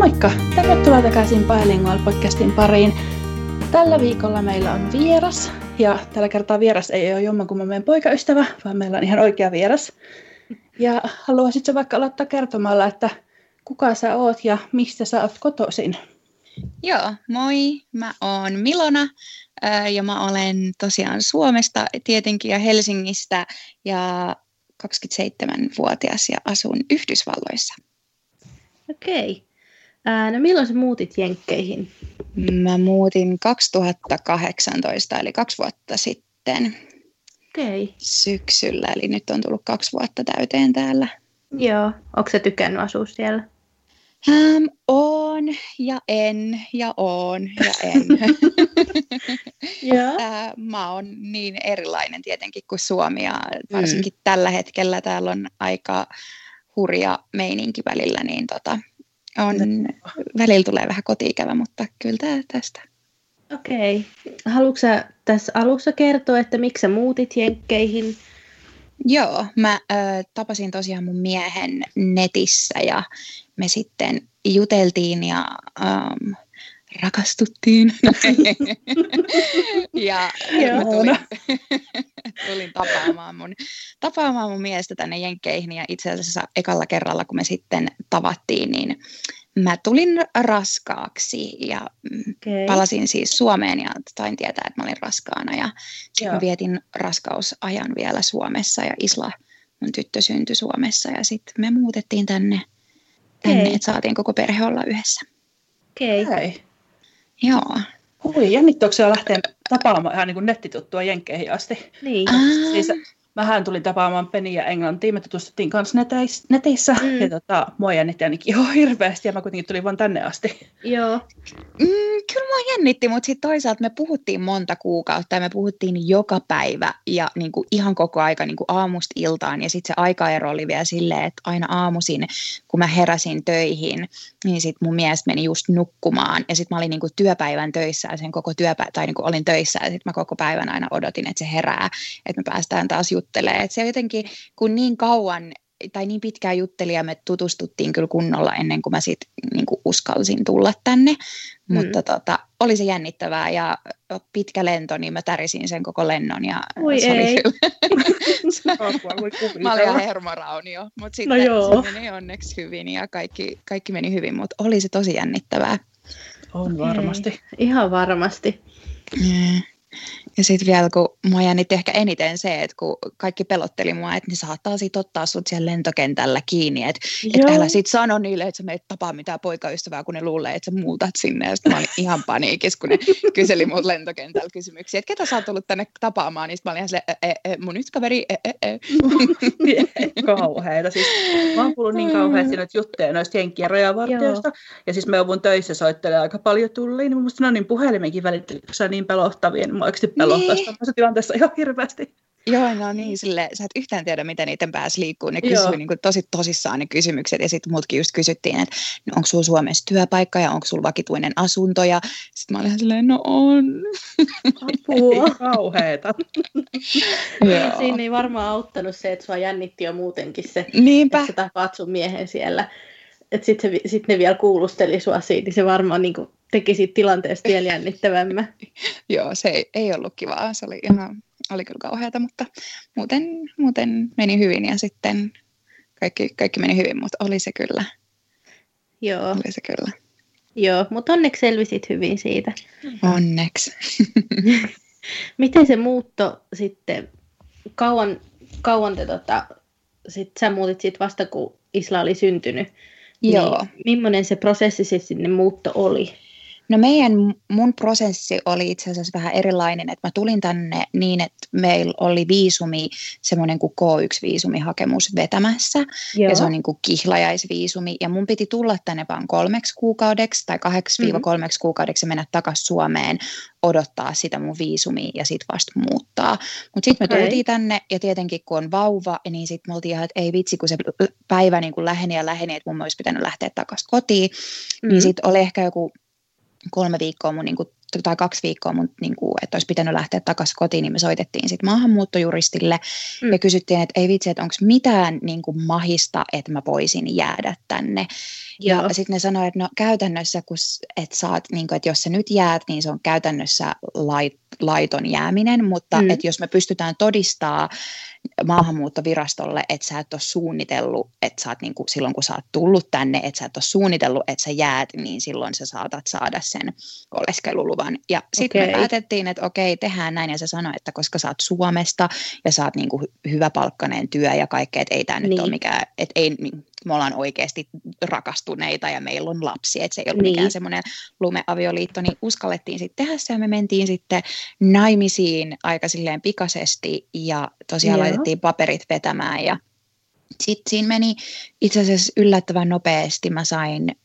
Moikka! Tervetuloa takaisin Bilingual podcastin pariin. Tällä viikolla meillä on vieras, ja tällä kertaa vieras ei ole jommankumman meidän poikaystävä, vaan meillä on ihan oikea vieras. Ja haluaisitko vaikka aloittaa kertomalla, että kuka sä oot ja mistä sä oot kotoisin? Joo, moi. Mä oon Milona ja mä olen tosiaan Suomesta tietenkin ja Helsingistä ja 27-vuotias ja asun Yhdysvalloissa. Okei. Ää, no milloin sä muutit Jenkkeihin? Mä muutin 2018, eli kaksi vuotta sitten. Okei. Syksyllä, eli nyt on tullut kaksi vuotta täyteen täällä. Joo. Onko sä tykännyt asua siellä? Ähm, on ja en ja on ja en. Joo. äh, mä oon niin erilainen tietenkin kuin Suomi ja varsinkin mm. tällä hetkellä täällä on aika hurja meininki välillä, niin tota, on, välillä tulee vähän kotiikävä, mutta kyllä tää tästä. Okei. Haluatko sä tässä alussa kertoa, että miksi sä muutit Jenkkeihin? Joo, mä ö, tapasin tosiaan mun miehen netissä ja me sitten juteltiin ja um, rakastuttiin. ja mä tulin, tulin tapaamaan, mun, tapaamaan mun miestä tänne Jenkkeihin ja itse asiassa ekalla kerralla, kun me sitten tavattiin, niin mä tulin raskaaksi ja okay. palasin siis Suomeen ja sain tietää, että mä olin raskaana ja sitten mä vietin raskausajan vielä Suomessa ja Isla, mun tyttö syntyi Suomessa ja sitten me muutettiin tänne, tänne okay. että saatiin koko perhe olla yhdessä. Okei. Okay. Joo. Hui, jännittääkö se lähteä tapaamaan ihan niin kuin nettituttua Jenkkeihin asti? Niin. Siis, mähän tulin tapaamaan Peniä Englantiin, me tutustuttiin kanssa neteis, netissä, mm. ja tota, mua jännitti ainakin ihan hirveästi, ja mä kuitenkin tulin vaan tänne asti. Joo. Mm, kyllä mua jännitti, mutta sitten toisaalta me puhuttiin monta kuukautta, ja me puhuttiin joka päivä, ja niin kuin ihan koko aika niin kuin aamusta iltaan, ja sitten se aikaero oli vielä silleen, että aina aamuisin, kun mä heräsin töihin, niin sitten mun mies meni just nukkumaan, ja sitten mä olin niin kuin työpäivän töissä, ja sen koko työpäivän, tai niin kuin olin töissä, ja sitten mä koko päivän aina odotin, että se herää, että me päästään taas juttelee. Et se jotenkin, kun niin kauan tai niin pitkään jutteli ja me tutustuttiin kyllä kunnolla ennen kuin mä sit niin kuin uskalsin tulla tänne. Mm. Mutta tota, oli se jännittävää ja pitkä lento, niin mä tärisin sen koko lennon. Ja Oi se ei. Oli kyllä... mä olin ihan hermoraunio, mutta sitten no se meni onneksi hyvin ja kaikki, kaikki meni hyvin, mutta oli se tosi jännittävää. On varmasti. Ei, ihan varmasti. Yeah. Ja sitten vielä, kun mua jännitti ehkä eniten se, että kun kaikki pelotteli mua, että ne saattaa sitten ottaa sut siellä lentokentällä kiinni, että et älä sitten sano niille, että sä meet tapaa mitään poikaystävää, kun ne luulee, että sä muutat sinne. Ja sitten mä olin ihan paniikissa, kun ne kyseli mut lentokentällä kysymyksiä, että ketä sä oot tullut tänne tapaamaan, niin mä olin ihan silleen, e, e, mun yksi kaveri, e, e, e. Kauheita. Siis, mä oon kuullut niin kauheasti noita juttuja noista jenkkien rajavartioista. Ja siis me on töissä soittelee aika paljon tulliin, niin mun mielestä ne on niin puhelimenkin välittelyssä niin pelottavia, niin mä oikeasti pelottaa niin. tämmöisessä tilanteessa ihan hirveästi. Joo, no niin, sille, sä et yhtään tiedä, miten niiden päässä liikkuu. Ne kysyy niin kuin, tosi tosissaan ne kysymykset, ja sitten muutkin just kysyttiin, että no, onko sulla Suomessa työpaikka, ja onko sulla vakituinen asunto, ja sitten mä olin silleen, no on. Apua. Kauheeta. Siinä ei varmaan auttanut se, että sua jännitti jo muutenkin se, Niinpä. että sä tapaat sun miehen siellä. Että sitten sit ne vielä kuulusteli sua siitä, niin se varmaan niin kuin, teki siitä tilanteesta vielä jännittävämmän. Joo, se ei, ei ollut kivaa. Se oli ihan, oli kyllä kauheata, mutta muuten, muuten meni hyvin ja sitten kaikki, kaikki meni hyvin, mutta oli se kyllä. Joo. Oli se kyllä. Joo, mutta onneksi selvisit hyvin siitä. Onneksi. Miten se muutto sitten, kauan, kauan te tota, sit sä muutit sit vasta kun Isla oli syntynyt. Joo. Niin, millainen se prosessi sitten sinne muutto oli? No meidän, mun prosessi oli itse asiassa vähän erilainen, että mä tulin tänne niin, että meillä oli viisumi, semmoinen kuin K1-viisumihakemus vetämässä, Joo. ja se on niin kuin kihlajaisviisumi, ja mun piti tulla tänne vaan kolmeksi kuukaudeksi tai kahdeksi mm-hmm. kolmeksi kuukaudeksi ja mennä takaisin Suomeen odottaa sitä mun viisumia ja sitten vasta muuttaa. Mutta sitten me okay. tultiin tänne ja tietenkin kun on vauva, niin sitten me oltiin ihan, että ei vitsi, kun se päivä niin kuin läheni ja läheni, että mun olisi pitänyt lähteä takaisin kotiin, mm. niin sitten oli ehkä joku kolme viikkoa mun niin kuin tai kaksi viikkoa, mutta niin kuin, että olisi pitänyt lähteä takaisin kotiin, niin me soitettiin sitten maahanmuuttojuristille mm. ja kysyttiin, että ei vitsi, että onko mitään niin kuin mahista, että mä voisin jäädä tänne. Ja, sitten ne sanoivat, että no käytännössä, kun, että, saat, niin kuin, että jos sä nyt jäät, niin se on käytännössä lait, laiton jääminen, mutta mm. että jos me pystytään todistaa maahanmuuttovirastolle, että sä et ole suunnitellut, että sä oot niin kuin, silloin kun sä oot tullut tänne, että sä et ole suunnitellut, että sä jäät, niin silloin sä saatat saada sen oleskeluluvan. Ja sitten okay. me päätettiin, että okei, tehdään näin, ja se sanoi, että koska sä oot Suomesta ja sä oot niin kuin hyväpalkkainen työ ja kaikkea, että ei tämä niin. nyt ole mikään, että ei, niin, me ollaan oikeasti rakastuneita ja meillä on lapsi, että se ei ollut niin. mikään semmoinen lumeavioliitto, niin uskallettiin sitten tehdä se ja me mentiin sitten naimisiin aika silleen pikaisesti ja tosiaan Joo. laitettiin paperit vetämään ja sitten siinä meni itse asiassa yllättävän nopeasti. Mä sain,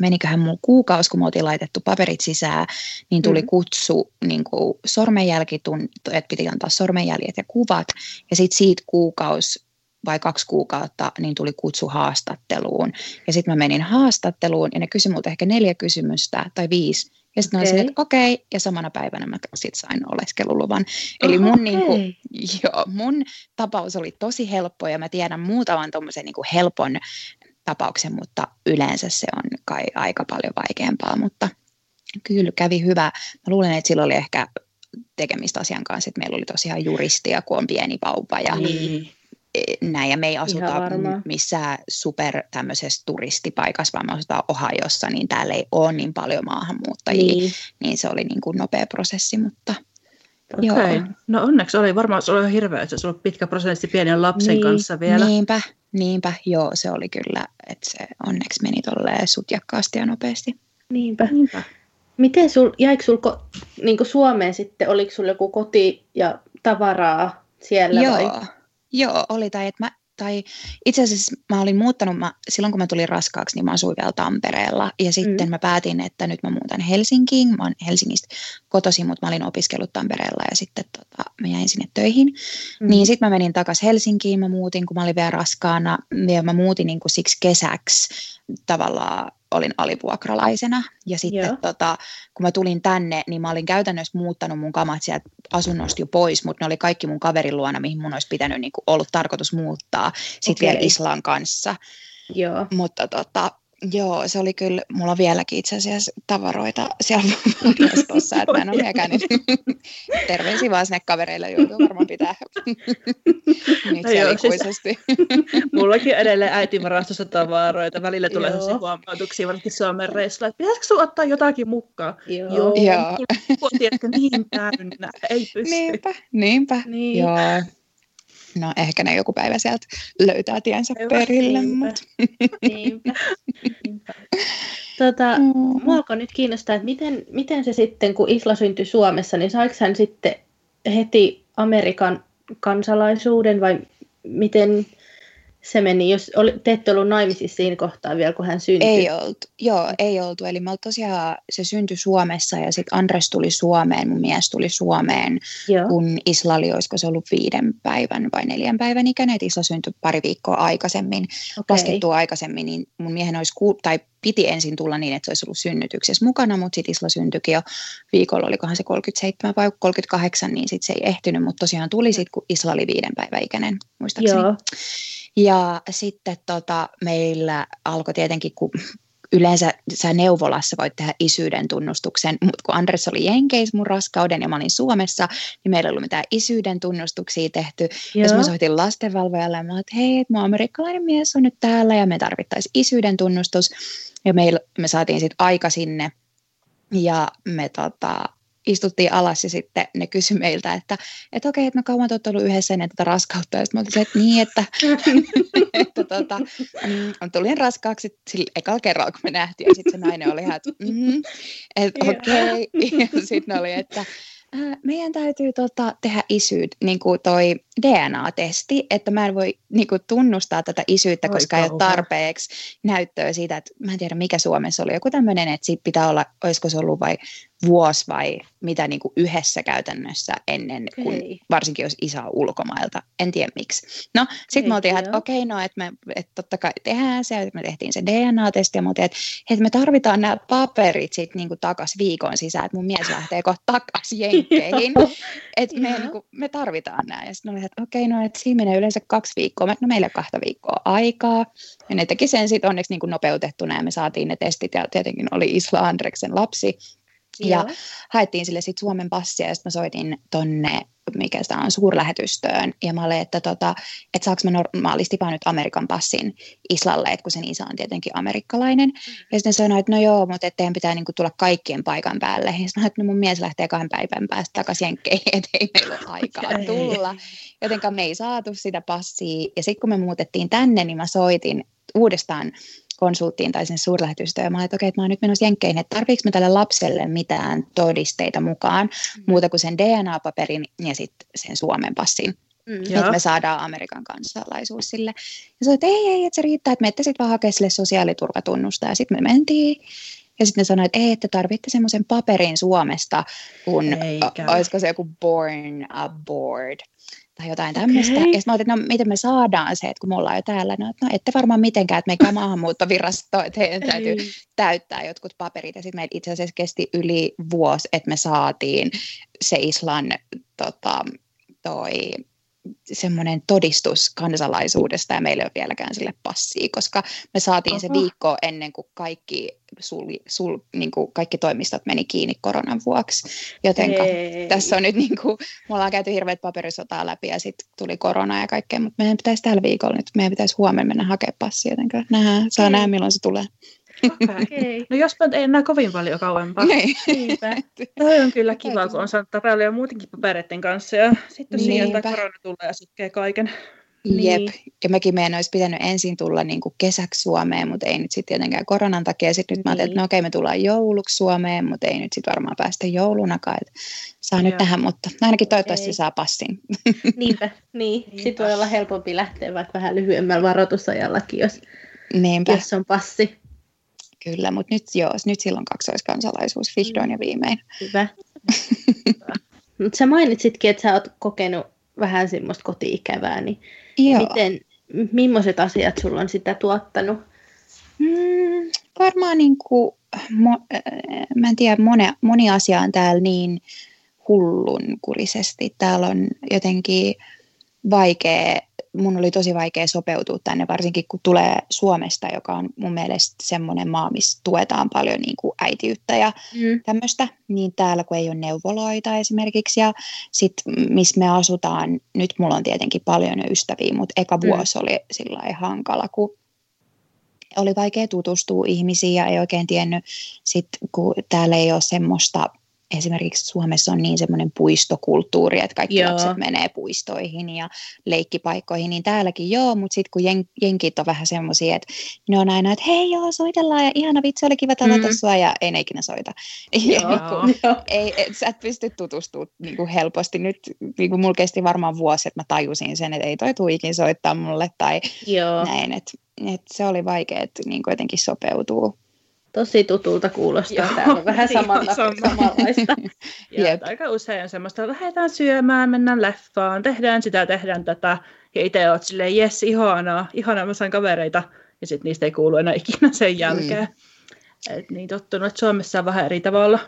meniköhän mulla kuukausi, kun me oltiin laitettu paperit sisään, niin tuli mm. kutsu niin kuin sormenjälkitun, että piti antaa sormenjäljet ja kuvat. Ja sitten siitä kuukausi vai kaksi kuukautta, niin tuli kutsu haastatteluun. Ja sitten mä menin haastatteluun ja ne kysyi multa ehkä neljä kysymystä tai viisi. Ja sitten okay. että okei, okay. ja samana päivänä mä sit sain oleskeluluvan. Eli mun, okay. niinku, joo, mun tapaus oli tosi helppo ja mä tiedän muutaman tuommoisen niinku helpon tapauksen, mutta yleensä se on kai aika paljon vaikeampaa, mutta kyllä kävi hyvä. Mä luulen, että sillä oli ehkä tekemistä asian kanssa, että meillä oli tosiaan juristia, kun on pieni vauva ja niin näin, ja me ei asuta missään super tämmöisessä turistipaikassa, vaan me asutaan Ohiossa, niin täällä ei ole niin paljon maahanmuuttajia, niin, niin se oli niin kuin nopea prosessi, mutta Okei, okay. no onneksi oli varmaan se oli hirveä, että se oli pitkä prosessi pienen lapsen niin, kanssa vielä. Niinpä, niinpä, joo, se oli kyllä, että se onneksi meni tolleen sutjakkaasti ja nopeasti. Niinpä. niinpä. Miten sul, jäikö sul niin Suomeen sitten, oliko sulla joku koti ja tavaraa siellä Joo, vai? Joo, oli. Tai, että mä, tai itse asiassa mä olin muuttanut, mä, silloin kun mä tulin raskaaksi, niin mä asuin vielä Tampereella. Ja sitten mm. mä päätin, että nyt mä muutan Helsinkiin. Mä oon Helsingistä kotoisin, mutta mä olin opiskellut Tampereella ja sitten tota, mä jäin sinne töihin. Mm. Niin sitten mä menin takaisin Helsinkiin, mä muutin, kun mä olin vielä raskaana. Ja mä muutin niin kuin siksi kesäksi tavallaan olin alivuokralaisena. Ja sitten tota, kun mä tulin tänne, niin mä olin käytännössä muuttanut mun kamat sieltä asunnosta jo pois, mutta ne oli kaikki mun kaverin luona, mihin mun olisi pitänyt niin kuin, ollut tarkoitus muuttaa sitten okay. vielä Islan kanssa. Joo. Mutta tota, Joo, se oli kyllä, mulla on vieläkin itse asiassa tavaroita siellä tuossa, että mä en ole vieläkään niin terveisiä vaan sinne kavereille joutuu varmaan pitää nyt no joo, siis, Mullakin edelleen äitin varastossa tavaroita, välillä tulee sellaisia huomautuksia varsinkin Suomen reissulla, että pitäisikö sinun ottaa jotakin mukaan? Joo, joo. joo. niin täynnä, ei pysty. Niinpä, niinpä, niin. joo. No ehkä ne joku päivä sieltä löytää tiensä Hyvä, perille. Niinpä. Mutta. Niinpä. niinpä. Tota, mm. Mua alkoi nyt kiinnostaa, että miten, miten se sitten, kun Isla syntyi Suomessa, niin saiko hän sitten heti Amerikan kansalaisuuden vai miten, se meni, jos oli, te ette ollut naimisissa siinä kohtaa vielä, kun hän syntyi. Ei oltu, joo, ei oltu. Eli me tosiaan, se syntyi Suomessa ja sitten Andres tuli Suomeen, mun mies tuli Suomeen, joo. kun Isla oli, olisiko se ollut viiden päivän vai neljän päivän ikäinen, että Isla syntyi pari viikkoa aikaisemmin, okay. laskettua aikaisemmin, niin mun miehen olisi, ku, tai piti ensin tulla niin, että se olisi ollut synnytyksessä mukana, mutta sitten Isla syntyikin jo viikolla, olikohan se 37 vai 38, niin sitten se ei ehtinyt, mutta tosiaan tuli sitten, kun Isla oli viiden päivän ikäinen, muistaakseni. Joo. Ja sitten tota, meillä alkoi tietenkin, kun yleensä sä neuvolassa voit tehdä isyyden tunnustuksen, mutta kun Andres oli Jenkeis mun raskauden ja mä olin Suomessa, niin meillä ei ollut mitään isyyden tunnustuksia tehty. Joo. Ja mä soitin lastenvalvojalle ja mä olin, että hei, että mun amerikkalainen mies on nyt täällä ja me tarvittaisiin isyyden tunnustus. Ja me, me saatiin sitten aika sinne ja me tota, istuttiin alas ja sitten ne kysyi meiltä, että, että okei, että no kauan te olette ollut yhdessä ennen tätä raskautta. Ja sitten mä olin, että niin, että, että tota, mm, tulin raskaaksi sillä ekalla kerralla, kun me nähtiin. Ja sitten se nainen oli ihan, että mm, että okei. Okay. Ja sitten oli, että meidän täytyy tota, tehdä isyyd, niin kuin toi DNA-testi, että mä en voi niin kuin, tunnustaa tätä isyyttä, Oi, koska kauhean. ei ole tarpeeksi näyttöä siitä, että mä en tiedä mikä Suomessa oli, joku tämmöinen, että siitä pitää olla, olisiko se ollut vai vuosi vai mitä niin kuin yhdessä käytännössä ennen, Okei. kun varsinkin jos isä on ulkomailta. En tiedä miksi. No, sitten me oltiin, ihan, että okei, no, että me että totta kai tehdään se, että me tehtiin se DNA-testi ja me oltiin, että, että me tarvitaan nämä paperit sitten niin takaisin viikon sisään, että mun mies lähtee kohta takaisin jenkkeihin. että me, niin kuin, me tarvitaan nämä. Ja sitten oli, että okei, no, että siinä menee yleensä kaksi viikkoa. Mä, no meillä kahta viikkoa aikaa. Ja ne teki sen sitten onneksi niin kuin nopeutettuna ja me saatiin ne testit ja tietenkin oli Isla Andreksen lapsi. Ja Joo. haettiin sille sitten Suomen passia ja sitten mä soitin tonne, mikä sitä on, suurlähetystöön. Ja mä olin, että, tota, että saanko mä normaalisti vaan nyt Amerikan passin Islalle, että kun sen isä on tietenkin amerikkalainen. Ja sitten sanoin, että no joo, mutta teidän pitää niinku tulla kaikkien paikan päälle. Ja sitten että no mun mies lähtee kahden päivän päästä takaisin Jenkkeihin, että ei meillä ole aikaa tulla. Jotenka me ei saatu sitä passia. Ja sitten kun me muutettiin tänne, niin mä soitin uudestaan konsulttiin tai sen suurlähetystöön. Ja mä olin, että okei, että mä oon nyt menossa Jenkkeihin, että tarviiko me tälle lapselle mitään todisteita mukaan, Mm. muuta kuin sen DNA-paperin ja sitten sen Suomen passin. Mm. Joo. Että me saadaan Amerikan kansalaisuus sille. Ja se että ei, ei, että se riittää, että menette sitten vaan hakemaan sille sosiaaliturvatunnusta. Ja sitten me mentiin. Ja sitten ne sanoi, että ei, että tarvitte semmoisen paperin Suomesta, kun Eikä. olisiko se joku born aboard tai jotain tämmöistä. Okei. Ja sitten mä otin, että no miten me saadaan se, että kun me ollaan jo täällä, no, että no ette varmaan mitenkään, että meikään maahanmuuttovirasto, että heidän täytyy Ei. täyttää jotkut paperit. Ja sitten meillä itse asiassa kesti yli vuosi, että me saatiin se Islan tota, toi semmoinen todistus kansalaisuudesta ja meillä ei ole vieläkään sille passia, koska me saatiin se Oho. viikko ennen kuin kaikki, sul, sul, niin kuin kaikki toimistot meni kiinni koronan vuoksi. Jotenka Ei. tässä on nyt niin kuin, me ollaan käyty hirveät paperisotaa läpi ja sitten tuli korona ja kaikkea, mutta meidän pitäisi tällä viikolla nyt, meidän pitäisi huomenna mennä hakemaan passia, jotenka nähdään, saa nähdä milloin se tulee. Okei. No jospa nyt ei enää kovin paljon kauempaa. Niin. Niinpä. Toi on kyllä kiva, kun on saanut tapailla muutenkin papereiden kanssa ja sitten tämä korona tulee ja sotkee kaiken. Jep, Niin. ja mekin meidän olisi pitänyt ensin tulla niin kuin kesäksi Suomeen, mutta ei nyt sitten tietenkään koronan takia. Sitten nyt mä ajattelin, että no okei, me tullaan jouluksi Suomeen, mutta ei nyt sitten varmaan päästä joulunakaan. Että saa nyt Joo. tähän, mutta ainakin toivottavasti Ei. saa passin. Niinpä, niin. Niinpä. Sitten voi olla helpompi lähteä vaikka vähän lyhyemmällä varoitusajallakin, jos, Niinpä, jos on passi. Kyllä, mutta nyt joo, nyt silloin kaksoiskansalaisuus vihdoin ja viimein. Hyvä. Mutta sä mainitsitkin, että sä oot kokenut vähän semmoista koti-ikävää, niin Joo. miten, millaiset asiat sulla on sitä tuottanut? Mm, varmaan niin kuin, mo, äh, mä en tiedä, moni, moni asia on täällä niin hullunkurisesti. Täällä on jotenkin vaikea, mun oli tosi vaikea sopeutua tänne, varsinkin kun tulee Suomesta, joka on mun mielestä semmoinen maa, missä tuetaan paljon niin kuin äitiyttä ja Mm. tämmöistä, niin täällä kun ei ole neuvoloita esimerkiksi ja sitten missä me asutaan, nyt mulla on tietenkin paljon jo ystäviä, mutta eka Mm. vuosi oli sillä hankala, kun oli vaikea tutustua ihmisiin ja ei oikein tiennyt, sit, kun täällä ei ole semmoista, esimerkiksi Suomessa on niin semmoinen puistokulttuuri, että kaikki Joo. lapset menee puistoihin ja leikkipaikkoihin, niin täälläkin joo, mutta sitten kun jen, jenkit on vähän semmoisia, että ne on aina, että hei joo, soitellaan ja ihana vitsi, oli kiva tavata Mm. sua ja ei ne ikinä soita. Joo. niin kuin, Joo. ei, et, sä et pysty tutustumaan niin kuin helposti. Nyt niin kuin mulla kesti varmaan vuosi, että mä tajusin sen, että ei toi tuu ikin soittaa mulle tai Joo. näin. Et, et se oli vaikea, että niin kuin jotenkin sopeutuu. Tosi tutulta kuulostaa. Joo, Täällä on vähän ihan samalla, sama. samanlaista. Ja Jep. aika usein on semmoista, että lähdetään syömään, mennään leffaan, tehdään sitä, tehdään tätä. Ja itse oot silleen, jes, ihanaa, ihanaa, mä sain kavereita. Ja sitten niistä ei kuulu enää ikinä sen jälkeen. Mm. Et niin tottunut, että Suomessa on vähän eri tavalla.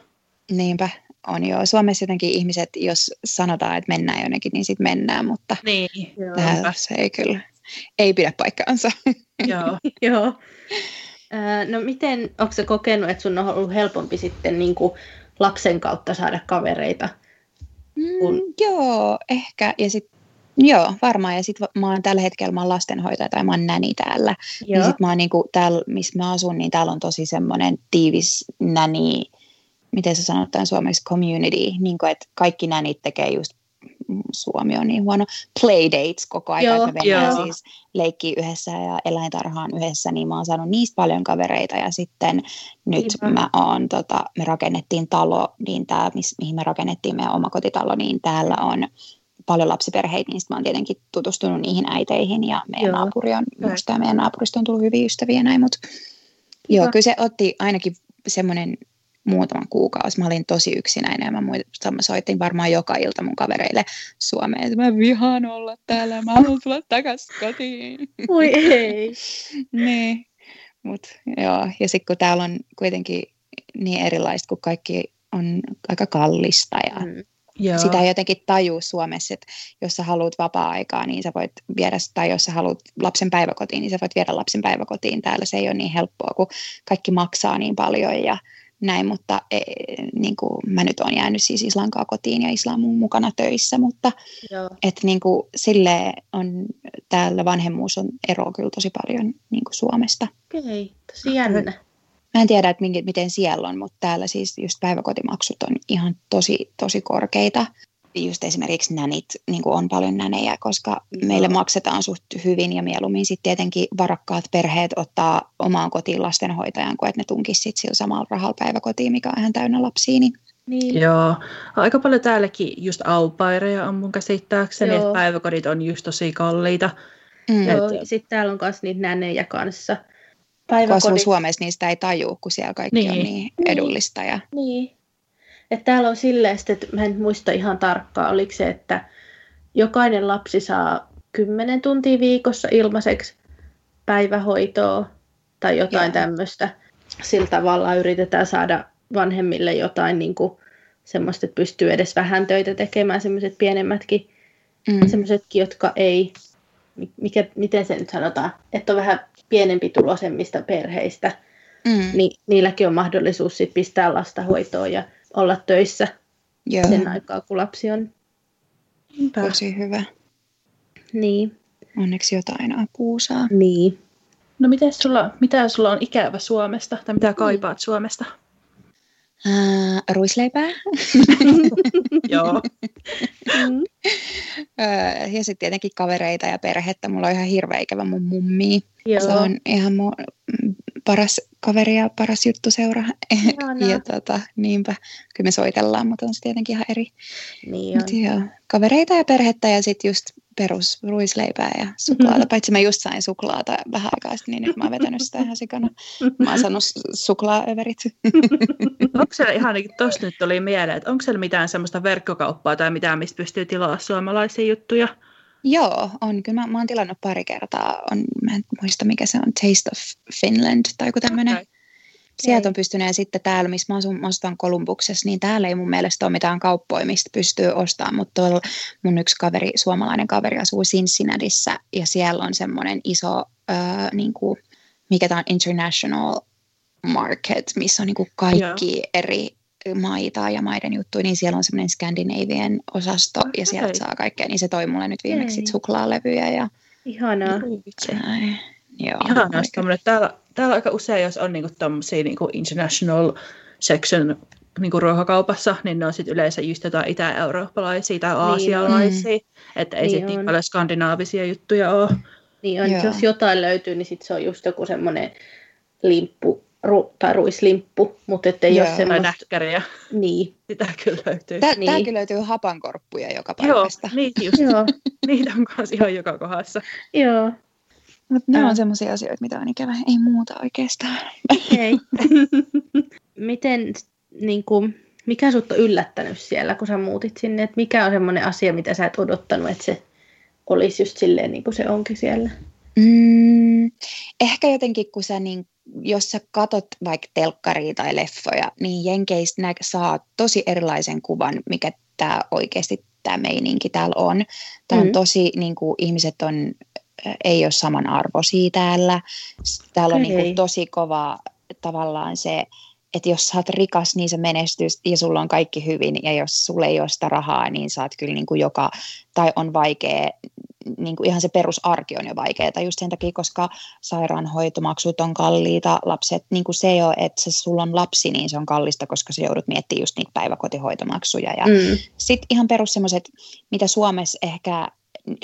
Niinpä on joo. Suomessa jotenkin ihmiset, jos sanotaan, että mennään jonnekin, niin sitten mennään, mutta Niin, täällä se ei kyllä, ei pidä paikkaansa. joo. Joo. Ää, No miten, onko se kokenut, että sun on ollut helpompi sitten niin kuin lapsen kautta saada kavereita? Kun- Mm, joo, ehkä. Ja sit, joo, varmaan. Ja sitten mä oon tällä hetkellä, mä oon lastenhoitaja tai mä oon näni täällä. Niin Joo. sit mä oon niinku, täällä, missä mä asun, niin täällä on tosi semmoinen tiivis näni, miten se sanotaan suomeksi, community. Niin kuin, että kaikki nänit tekee just, mm, suomi on niin huono, playdates koko ajan, Joo, että me mennään joo. siis leikkiä yhdessä ja eläintarhaan yhdessä, niin mä oon saanut niistä paljon kavereita ja sitten nyt Niinpä. mä oon, tota, me rakennettiin talo, niin tää, mihin me rakennettiin meidän omakotitalo, niin täällä on paljon lapsiperheitä, niin mä oon tietenkin tutustunut niihin äiteihin ja meidän Joo. naapuri on, musta meidän naapurista on tullut hyviä ystäviä näin, mutta joo, kyllä se otti ainakin semmoinen muutaman kuukausi. Mä olin tosi yksinäinen ja mä, muistan, mä soitin varmaan joka ilta mun kavereille Suomeen, että mä vihaan olla täällä, mä haluan tulla takaisin kotiin. Oi ei. niin, mut joo. Ja sitten kun täällä on kuitenkin niin erilaista, kun kaikki on aika kallista ja mm. Joo. Sitä ei jotenkin tajua Suomessa, että jos sä haluat vapaa-aikaa, niin sä voit viedä, tai jos sä haluat lapsen päiväkotiin, niin sä voit viedä lapsen päiväkotiin. Täällä se ei ole niin helppoa, kun kaikki maksaa niin paljon ja näin, mutta e, niin kuin, mä nyt olen jäänyt siis Islankaa kotiin ja Isla mun mukana töissä, mutta et, niin kuin, sille on täällä vanhemmuus on ero kyllä tosi paljon niin kuin Suomesta. Okei, okay, tosi jännä. Mä en tiedä, että miten siellä on, mutta täällä siis just päiväkotimaksut on ihan tosi, tosi korkeita. Just esimerkiksi nänit, niin kuin on paljon nänejä, koska no. meille maksetaan suht hyvin ja mieluummin sitten tietenkin varakkaat perheet ottaa omaan kotiin lastenhoitajan, kun että ne tunkisi sitten sillä samalla rahalla päiväkotiin, mikä on ihan täynnä lapsia. Niin niin. Joo, aika paljon täälläkin just aupaireja on mun käsittääkseni, että päiväkodit on just tosi kalliita. Mm. Joo, sitten täällä on myös niitä nänejä kanssa päiväkodit. Suomessa niistä ei taju, kun siellä kaikki niin. on niin, niin edullista. Ja... Niin. Että täällä on silleen, että mä en muista ihan tarkkaan, oliko se, että jokainen lapsi saa 10 tuntia viikossa ilmaiseksi päivähoitoa tai jotain tämmöistä. Sillä tavalla yritetään saada vanhemmille jotain niin kuin semmoista, että pystyy edes vähän töitä tekemään, semmoiset pienemmätkin, mm. semmoisetkin, jotka ei, mikä, miten se nyt sanotaan, että on vähän pienempi tulosemmista perheistä, mm. niin niilläkin on mahdollisuus sit pistää lasta hoitoon ja olla töissä Joo. sen aikaa, kun lapsi on. Tosi hyvä. Niin. Onneksi jotain apua saa. Niin. No miten sulla, mitä sulla on ikävä Suomesta tai mitä kaipaat Suomesta? Uh, ruisleipää. Joo. Mm. ja sitten tietenkin kavereita ja perhettä. Mulla on ihan hirveä ikävä mun mummi. Joo. Se on ihan mun paras kaveri ja paras juttu seura. ja tota, niinpä, kyllä me soitellaan, mutta on se tietenkin ihan eri. Niin Mut joo, kavereita ja perhettä ja sitten just perus ruisleipää ja suklaata. Mm-hmm. Paitsi mä just sain suklaata vähän aikaa sitten, niin nyt mä oon vetänyt sitä ihan sikana. Mä oon saanut suklaaöverit. onko siellä ihan, tosta nyt tuli mieleen, että onko siellä mitään semmoista verkkokauppaa tai mitään, mistä pystyy tilaamaan suomalaisia juttuja? Joo, on. Kyllä mä, mä oon tilannut pari kertaa. On, mä en muista, mikä se on, Taste of Finland tai joku tämmöinen. Okay. Sieltä on pystynyt ja sitten täällä, missä mä asun, mä asun Kolumbuksessa, niin täällä ei mun mielestä ole mitään kauppoja, mistä pystyy ostamaan, mutta tuolla mun yksi kaveri, suomalainen kaveri asuu Cincinnatiissa ja siellä on semmoinen iso, äh, niin kuin, mikä tämä on, international market, missä on niin kuin kaikki yeah. eri maita ja maiden juttuja, niin siellä on semmoinen Scandinavian osasto okay. ja sieltä saa kaikkea, niin se toi mulle nyt viimeksi sit suklaalevyjä ja Ihanaa. Näin. Joo. Ihanaa, täällä, täällä aika usein, jos on niinku tommosia niinku international section niinku ruokakaupassa, niin ne on sit yleensä just jotain itä-eurooppalaisia tai niin aasialaisia, niin että ei niin sitten niin paljon skandinaavisia juttuja ole. Niin on, jos jotain löytyy, niin sit se on just joku semmoinen limppu ru, tai ruislimppu, mutta ettei Joo. ole semmoista... nähkäriä. Niin. Sitä kyllä löytyy. Tää, niin. Täälläkin löytyy hapankorppuja joka paikasta. Joo, niitä just. Joo. niitä on myös ihan joka kohdassa. Joo. Mutta ne on semmoisia asioita, mitä on ikävä. Ei muuta oikeastaan. Ei. Miten, niin kuin, mikä sut on yllättänyt siellä, kun sä muutit sinne? Et mikä on semmoinen asia, mitä sä et odottanut, että se olisi just silleen, niin kuin se onkin siellä? Mm, ehkä jotenkin, kun sä niin jos sä katot vaikka telkkaria tai leffoja, niin Jenkeistä nä- saa tosi erilaisen kuvan, mikä tämä oikeasti tämä meininki täällä on. Tämä on mm. tosi, niin kuin, ihmiset on, ei ole samanarvoisia täällä. Täällä on okay. niin kuin, tosi kova tavallaan se, että jos sä oot rikas, niin sä menestyt ja sulla on kaikki hyvin, ja jos sulle ei ole sitä rahaa, niin sä oot kyllä niin kuin joka, tai on vaikea, niin kuin ihan se perusarki on jo vaikeaa just sen takia, koska sairaanhoitomaksut on kalliita, lapset, niin kuin se jo, että se sulla on lapsi, niin se on kallista, koska sä joudut miettimään just niitä päiväkotihoitomaksuja. Ja mm. sitten ihan perus semmoiset, mitä Suomessa ehkä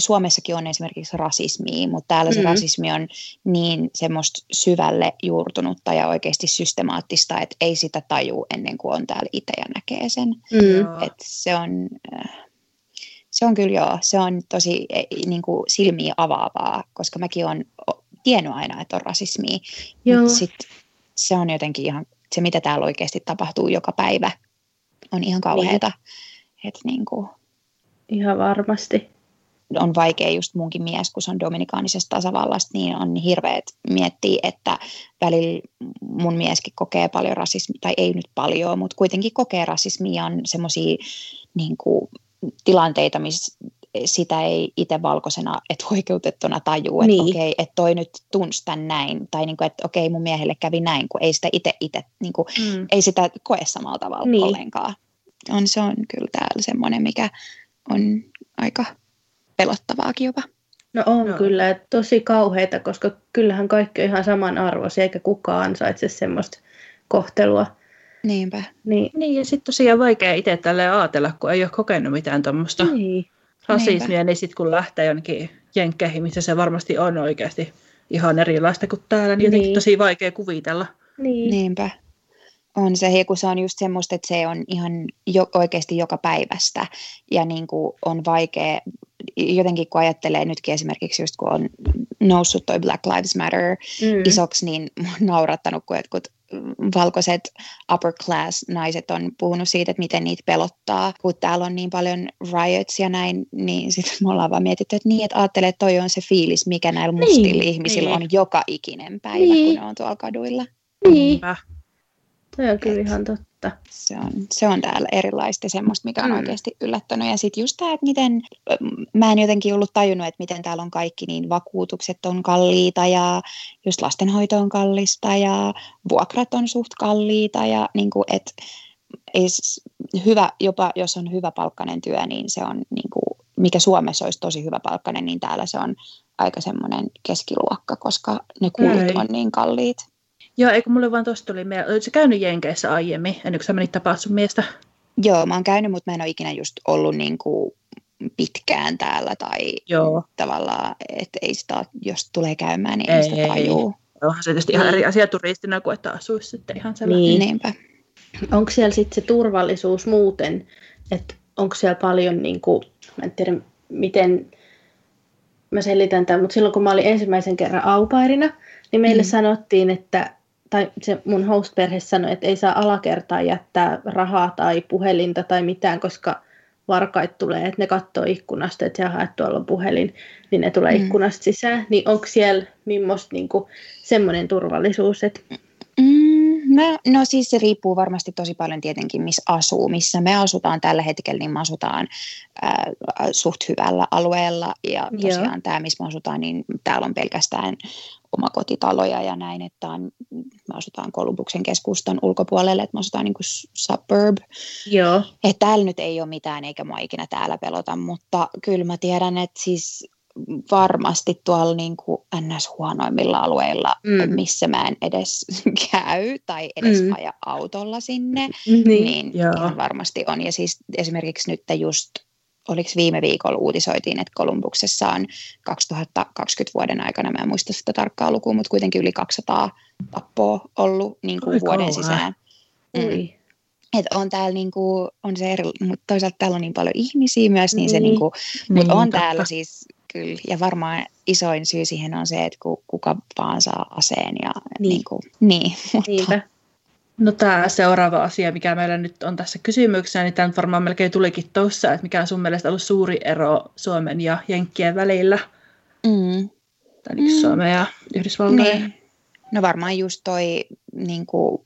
Suomessakin on esimerkiksi rasismia, mutta täällä se mm. rasismi on niin semmoista syvälle juurtunutta ja oikeasti systemaattista, että ei sitä taju ennen kuin on täällä itse ja näkee sen. Mm. Et se on... Äh, se on kyllä joo, se on tosi e, niin kuin silmiä avaavaa, koska mäkin olen tiennyt aina, että on rasismia, mutta sit se on jotenkin ihan se, mitä täällä oikeasti tapahtuu joka päivä, on ihan kauheata. Niin. Et niin kuin, ihan varmasti. On vaikea just munkin mies, kun se on dominikaanisesta tasavallasta, niin on hirveet miettiä, että välillä mun mieskin kokee paljon rasismia, tai ei nyt paljon, mutta kuitenkin kokee rasismia, on semmoisia niin tilanteita, missä sitä ei itse valkoisena, että oikeutettuna tajuu, että niin. okei, että toi nyt tunsi tämän näin, tai niin kuin, että okei, mun miehelle kävi näin, kun ei sitä itse, itse niin kuin, mm. ei sitä koe samalla tavalla niin. ollenkaan. On, se on kyllä täällä semmoinen, mikä on aika pelottavaakin jopa. No on no. kyllä, että tosi kauheita, koska kyllähän kaikki on ihan samanarvoisia, eikä kukaan ansaitse semmoista kohtelua. Niinpä. Niin, niin ja sitten tosiaan vaikea itse tälle ajatella, kun ei ole kokenut mitään tuommoista niin. rasismia, Niinpä. niin sitten kun lähtee jonnekin jenkkeihin, missä se varmasti on oikeasti ihan erilaista kuin täällä, niin, niin. jotenkin tosi vaikea kuvitella. Niin. Niinpä. On se, kun se on just semmoista, että se on ihan jo, oikeasti joka päivästä ja niin kuin on vaikea, jotenkin kun ajattelee nytkin esimerkiksi just kun on noussut toi Black Lives Matter mm. isoksi, niin on naurattanut, kun jotkut valkoiset upper class naiset on puhunut siitä, että miten niitä pelottaa. Kun täällä on niin paljon riots ja näin, niin sitten me ollaan vaan mietitty, että niin, että ajattelee, että toi on se fiilis, mikä näillä mustilla niin, ihmisillä niin. on joka ikinen päivä, niin. kun ne on tuolla kaduilla. Niin. Se on kyllä ihan totta. Se on, se on täällä erilaista semmoista, mikä on mm. oikeasti yllättänyt. Ja sitten just tämä, että miten, mä en jotenkin ollut tajunnut, että miten täällä on kaikki, niin vakuutukset on kalliita ja just lastenhoito on kallista ja vuokrat on suht kalliita ja niin kuin, että ei, hyvä, jopa jos on hyvä palkkainen työ, niin se on niin kuin, mikä Suomessa olisi tosi hyvä palkkainen, niin täällä se on aika semmoinen keskiluokka, koska ne kulut on niin kalliit. Joo, eikö mulle vaan tuosta tuli mieleen. Oletko käynyt Jenkeissä aiemmin, ennen kuin sä menit tapaa sun miestä? Joo, mä oon käynyt, mutta mä en ole ikinä just ollut niin kuin pitkään täällä tai Joo. tavallaan, että ei sitä, jos tulee käymään, niin ei, ei sitä tajuu. Onhan se tietysti niin. ihan eri asia turistina kuin että asuisi sitten ihan sellainen. Niin. Niinpä. Onko siellä sitten se turvallisuus muuten, että onko siellä paljon, niin kuin, mä en tiedä miten mä selitän tämän, mutta silloin kun mä olin ensimmäisen kerran aupairina, niin meille mm. sanottiin, että tai se mun host-perhe sanoi, että ei saa alakertaa jättää rahaa tai puhelinta tai mitään, koska varkait tulee, että ne katsoo ikkunasta, että jaha, että tuolla on puhelin, niin ne tulee mm. ikkunasta sisään. Niin onko siellä millaista niinku, semmoinen turvallisuus? Että... Mm, mä, no siis se riippuu varmasti tosi paljon tietenkin, missä asuu. Missä me asutaan tällä hetkellä, niin me asutaan äh, suht hyvällä alueella. Ja tosiaan tämä, missä me asutaan, niin täällä on pelkästään omakotitaloja ja näin, että on, me asutaan Kolumbuksen keskustan ulkopuolelle, että me asutaan niin kuin suburb. Joo. Että täällä nyt ei ole mitään, eikä mua ikinä täällä pelota, mutta kyllä mä tiedän, että siis varmasti tuolla niin kuin ns. huonoimmilla alueilla, mm. missä mä en edes käy tai edes mm. aja autolla sinne, niin, niin varmasti on. Ja siis esimerkiksi nyt just oliko viime viikolla uutisoitiin, että Kolumbuksessa on 2020 vuoden aikana, mä en muista sitä tarkkaa lukua, mutta kuitenkin yli 200 tappoa ollut niin kuin vuoden kauan. sisään. Mm. Et on täällä niin kuin, on se eri, mutta toisaalta täällä on niin paljon ihmisiä myös, niin, niin. se niin kuin, niin, mutta on totta. täällä siis kyllä, ja varmaan isoin syy siihen on se, että kuka vaan saa aseen ja niin, niin, kuin, niin mutta, Niinpä. No tämä seuraava asia, mikä meillä nyt on tässä kysymyksessä, niin tämä varmaan melkein tulikin tuossa, että mikä on sun mielestä ollut suuri ero Suomen ja Jenkkien välillä? Mm. Tai niin mm. Suomen ja Yhdysvaltojen. Niin. No varmaan just toi niin kuin,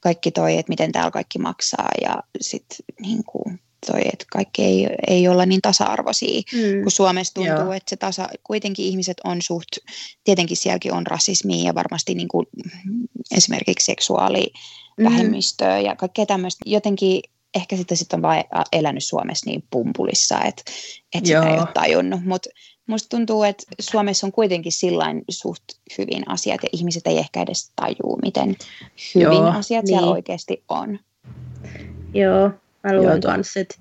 kaikki toi, että miten täällä kaikki maksaa ja sitten niin kuin, toi, että kaikki ei, ei olla niin tasa-arvoisia, mm. kun Suomessa tuntuu, Joo. että se tasa, kuitenkin ihmiset on suht, tietenkin sielläkin on rasismia ja varmasti niin kuin, esimerkiksi seksuaali vähemmistöä ja kaikkea tämmöistä. Jotenkin ehkä sitten on vain elänyt Suomessa niin pumpulissa, että, että sitä ei ole tajunnut. Mutta musta tuntuu, että Suomessa on kuitenkin sillain suht hyvin asiat ja ihmiset ei ehkä edes tajuu, miten hyvin Joo, asiat niin. siellä oikeasti on. Joo, mä luulen kanssa, että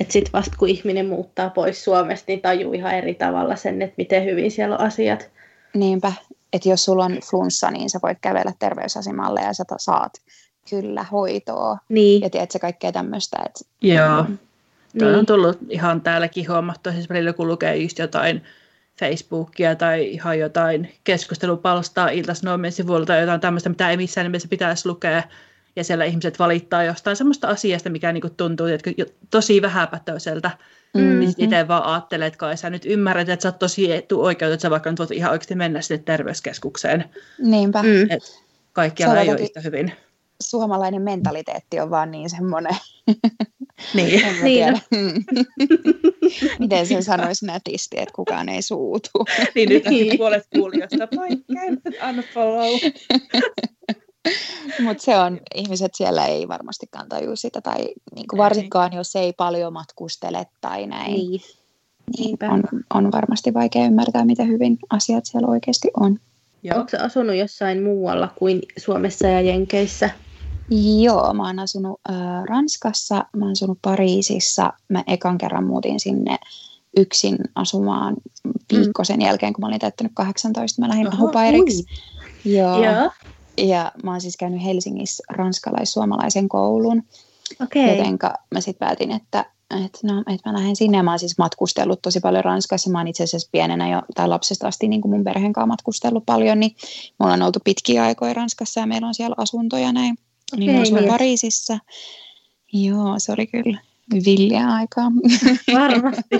että sitten vasta kun ihminen muuttaa pois Suomesta, niin tajuu ihan eri tavalla sen, että miten hyvin siellä on asiat. Niinpä, että jos sulla on flunssa, niin sä voit kävellä terveysasemalle ja sä saat kyllä hoitoa. Niin. Ja tiedät se kaikkea tämmöistä. Että, Joo. Mm. Toi niin. on tullut ihan täälläkin huomattu, siis välillä kun lukee just jotain Facebookia tai ihan jotain keskustelupalstaa ilta sivuilta tai jotain tämmöistä, mitä ei missään nimessä pitäisi lukea, ja siellä ihmiset valittaa jostain semmoista asiasta, mikä niin kuin tuntuu että tosi vähäpätöiseltä. Mm-hmm. Niin itse vaan ajattelee, että kai sä nyt ymmärrät, että sä oot tosi etuoikeutettu, että sä vaikka nyt voit ihan oikeasti mennä sinne terveyskeskukseen. Niinpä. Mm. Et kaikkialla ei ole yhtä hyvin. Suomalainen mentaliteetti on vaan niin semmoinen. Niin. niin. Miten sen sanoisi nätisti, että kukaan ei suutu. niin nyt niin. puolet kuulijoista, poikkeen, unfollow. Mutta se on, ihmiset siellä ei varmastikaan tajua sitä, tai niinku varsinkaan jos ei paljon matkustele tai näin. Niin. Niin on, on varmasti vaikea ymmärtää, miten hyvin asiat siellä oikeasti on. Onko asunut jossain muualla kuin Suomessa ja Jenkeissä? Joo, mä oon asunut äh, Ranskassa, mä oon asunut Pariisissa. Mä ekan kerran muutin sinne yksin asumaan viikko sen mm. jälkeen, kun mä olin täyttänyt 18. Mä lähdin hupairiksi. Joo. Ja. ja mä oon siis käynyt Helsingissä ranskalais-suomalaisen koulun. Okay. Jotenka mä sitten päätin, että että no, et mä lähden sinne. Mä oon siis matkustellut tosi paljon Ranskassa. Mä oon itse asiassa pienenä jo, tai lapsesta asti niin kuin mun perheen kanssa matkustellut paljon, niin me ollaan oltu pitkiä aikoja Ranskassa ja meillä on siellä asuntoja näin. Niin okay, niin Pariisissa. Joo, se oli kyllä villiä aikaa. Varmasti.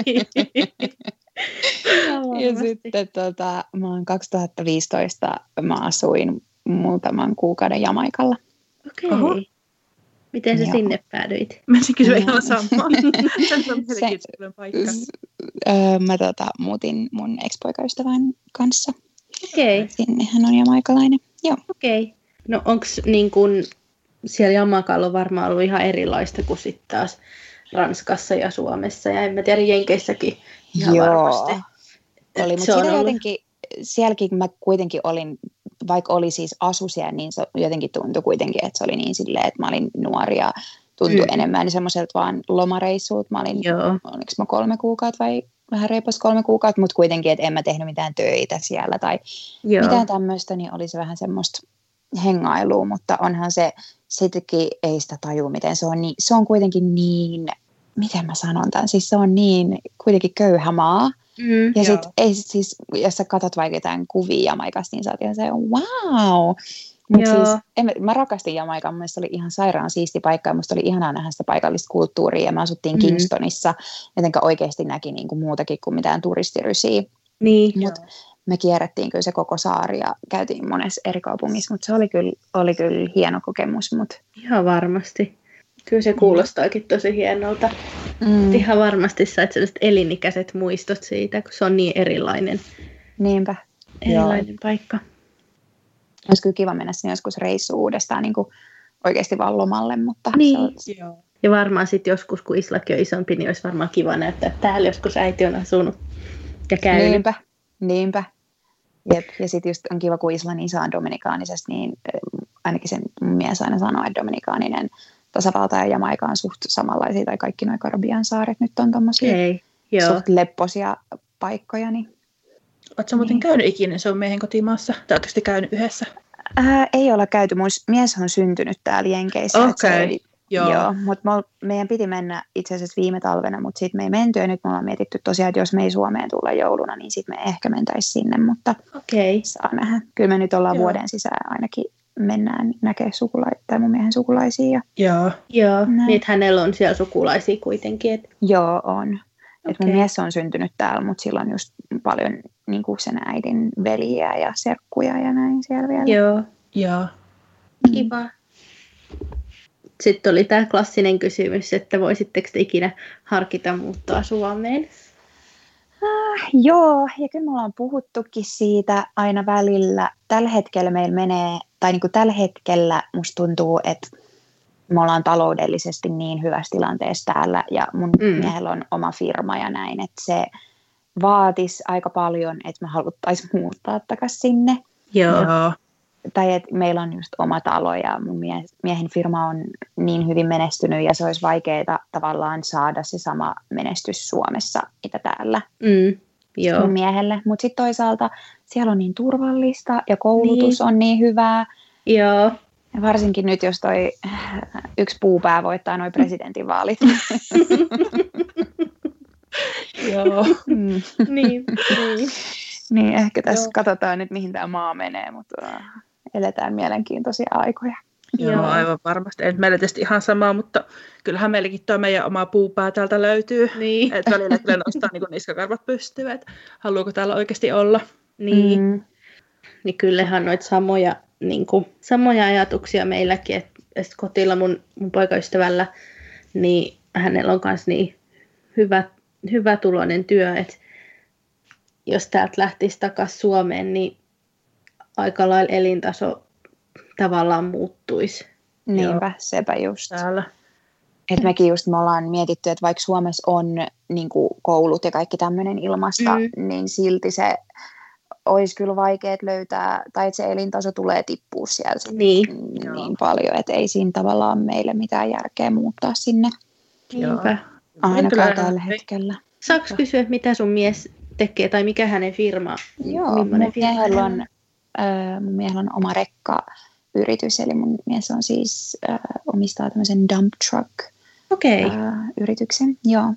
ja sitten tota, mä oon 2015 mä asuin muutaman kuukauden Jamaikalla. Okei. Okay. Miten sä Joo. sinne päädyit? Mä olisin kysyä ihan samaa. se, öö, mä tota, muutin mun ex-poikaystävän kanssa. Okei. Okay. Sinne hän on jamaikalainen. Joo. Okei. Okay. No onks niin kun, siellä Jamakalla on varmaan ollut ihan erilaista kuin sitten taas Ranskassa ja Suomessa ja en mä tiedä Jenkeissäkin ihan Joo. varmasti. Oli, mutta ollut... jotenkin, sielläkin mä kuitenkin olin, vaikka oli siis asu siellä, niin se jotenkin tuntui kuitenkin, että se oli niin silleen, että mä olin nuori ja tuntui mm. enemmän niin semmoiselta vaan lomareissuut. Mä olin, Joo. oliko mä kolme kuukautta vai vähän reipas kolme kuukautta, mutta kuitenkin, että en mä tehnyt mitään töitä siellä tai Joo. mitään tämmöistä, niin oli se vähän semmoista hengailua, mutta onhan se, sittenkin ei sitä taju, miten se on, niin, se on kuitenkin niin, miten mä sanon tämän, siis se on niin kuitenkin köyhä maa, Mm, ja sitten ei siis, jos sä katsot vaikka jotain kuvia Jamaikasta, niin sä oot ihan se, wow. Mutta siis, en, mä rakastin Jamaikan, mun oli ihan sairaan siisti paikka, ja musta oli ihanaa nähdä sitä paikallista kulttuuria, ja mä asuttiin mm. Kingstonissa, jotenka oikeasti näki niinku muutakin kuin mitään turistirysiä. Niin, Mut me kierrettiin kyllä se koko saari ja käytiin monessa eri kaupungissa, mutta se oli kyllä, oli kyllä hieno kokemus. Mut. Ihan varmasti. Kyllä se kuulostaakin tosi hienolta. Mm. Ihan varmasti sait sellaiset elinikäiset muistot siitä, kun se on niin erilainen. Niinpä. Erilainen Joo. paikka. Olisi kyllä kiva mennä sinne joskus reissu uudestaan niin kuin oikeasti vaan lomalle, mutta niin. se on... Joo. Ja varmaan sitten joskus, kun Islaki on isompi, niin olisi varmaan kiva näyttää, että täällä joskus äiti on asunut ja käynyt. Niinpä, niinpä. Jep. Ja sitten just on kiva, kun Islannin isä on dominikaanisesta, niin ainakin sen mies aina sanoo, että dominikaaninen tasavalta ja Jamaika on suht samanlaisia, tai kaikki nuo Karabian saaret nyt on tommosia okay, suht lepposia paikkoja. Niin... Oletko muuten niin. käynyt ikinä se on miehen kotimaassa? Tai käynyt yhdessä? Ää, ei olla käyty. Mun mies on syntynyt täällä Jenkeissä. Okay. Joo. Joo mutta meidän piti mennä itse asiassa viime talvena, mutta sitten me ei menty ja nyt me ollaan mietitty tosiaan, että jos me ei Suomeen tulla jouluna, niin sitten me ehkä mentäisiin sinne, mutta okay. saa nähdä. Kyllä me nyt ollaan Joo. vuoden sisään ainakin mennään näkee sukulaisia tai mun miehen sukulaisia. Ja Joo. Joo, niin hänellä on siellä sukulaisia kuitenkin. Et... Joo, on. Okay. Et mun mies on syntynyt täällä, mutta sillä on just paljon niin kuin sen äidin veliä ja serkkuja ja näin siellä vielä. Joo. Joo. Kiva. Sitten oli tämä klassinen kysymys, että voisitteko te ikinä harkita muuttaa Suomeen? Ah, joo, ja kyllä me ollaan puhuttukin siitä aina välillä. Tällä hetkellä meillä menee, tai niin kuin tällä hetkellä musta tuntuu, että me ollaan taloudellisesti niin hyvässä tilanteessa täällä, ja mun mm. miehellä on oma firma ja näin, että se vaatisi aika paljon, että me haluttaisiin muuttaa takaisin sinne. Joo. joo tai että meillä on just oma talo ja mun miehen firma on niin hyvin menestynyt ja se olisi vaikeaa tavallaan saada se sama menestys Suomessa, mitä täällä mm, joo. mun miehelle. Mutta sitten toisaalta siellä on niin turvallista ja koulutus niin. on niin hyvää. Joo. Ja varsinkin nyt, jos toi yksi puupää voittaa noin presidentinvaalit. Joo. Mm. niin, niin. niin, ehkä tässä Joo. katsotaan nyt, mihin tämä maa menee, mutta eletään mielenkiintoisia aikoja. Joo, Joo, aivan varmasti. Et meillä tietysti ihan sama, mutta kyllähän meilläkin tuo meidän oma puupää täältä löytyy. Niin. Että välillä kyllä nostaa niin niskakarvat pystyyn, että haluuko täällä oikeasti olla. Niin. Mm. Niin kyllähän noita samoja, niin kuin, samoja ajatuksia meilläkin, että kotilla mun, mun poikaystävällä, niin hänellä on myös niin hyvä, hyvä tuloinen työ, että jos täältä lähtisi takaisin Suomeen, niin aika lailla elintaso tavallaan muuttuisi. Niinpä, Joo. sepä just. Täällä. Et mekin just me ollaan mietitty, että vaikka Suomessa on niin koulut ja kaikki tämmöinen ilmasta, mm. niin silti se olisi kyllä vaikea löytää, tai että se elintaso tulee tippua sieltä niin, niin paljon, että ei siinä tavallaan meille mitään järkeä muuttaa sinne. Niinpä. Ainakaan tällä hetkellä. Saanko kysyä, mitä sun mies tekee, tai mikä hänen firma? Joo, mun miehellä on, mun miehellä on oma rekka yritys, eli mun mies on siis äh, omistaa tämmöisen dump truck okay. äh, yrityksen. Joo.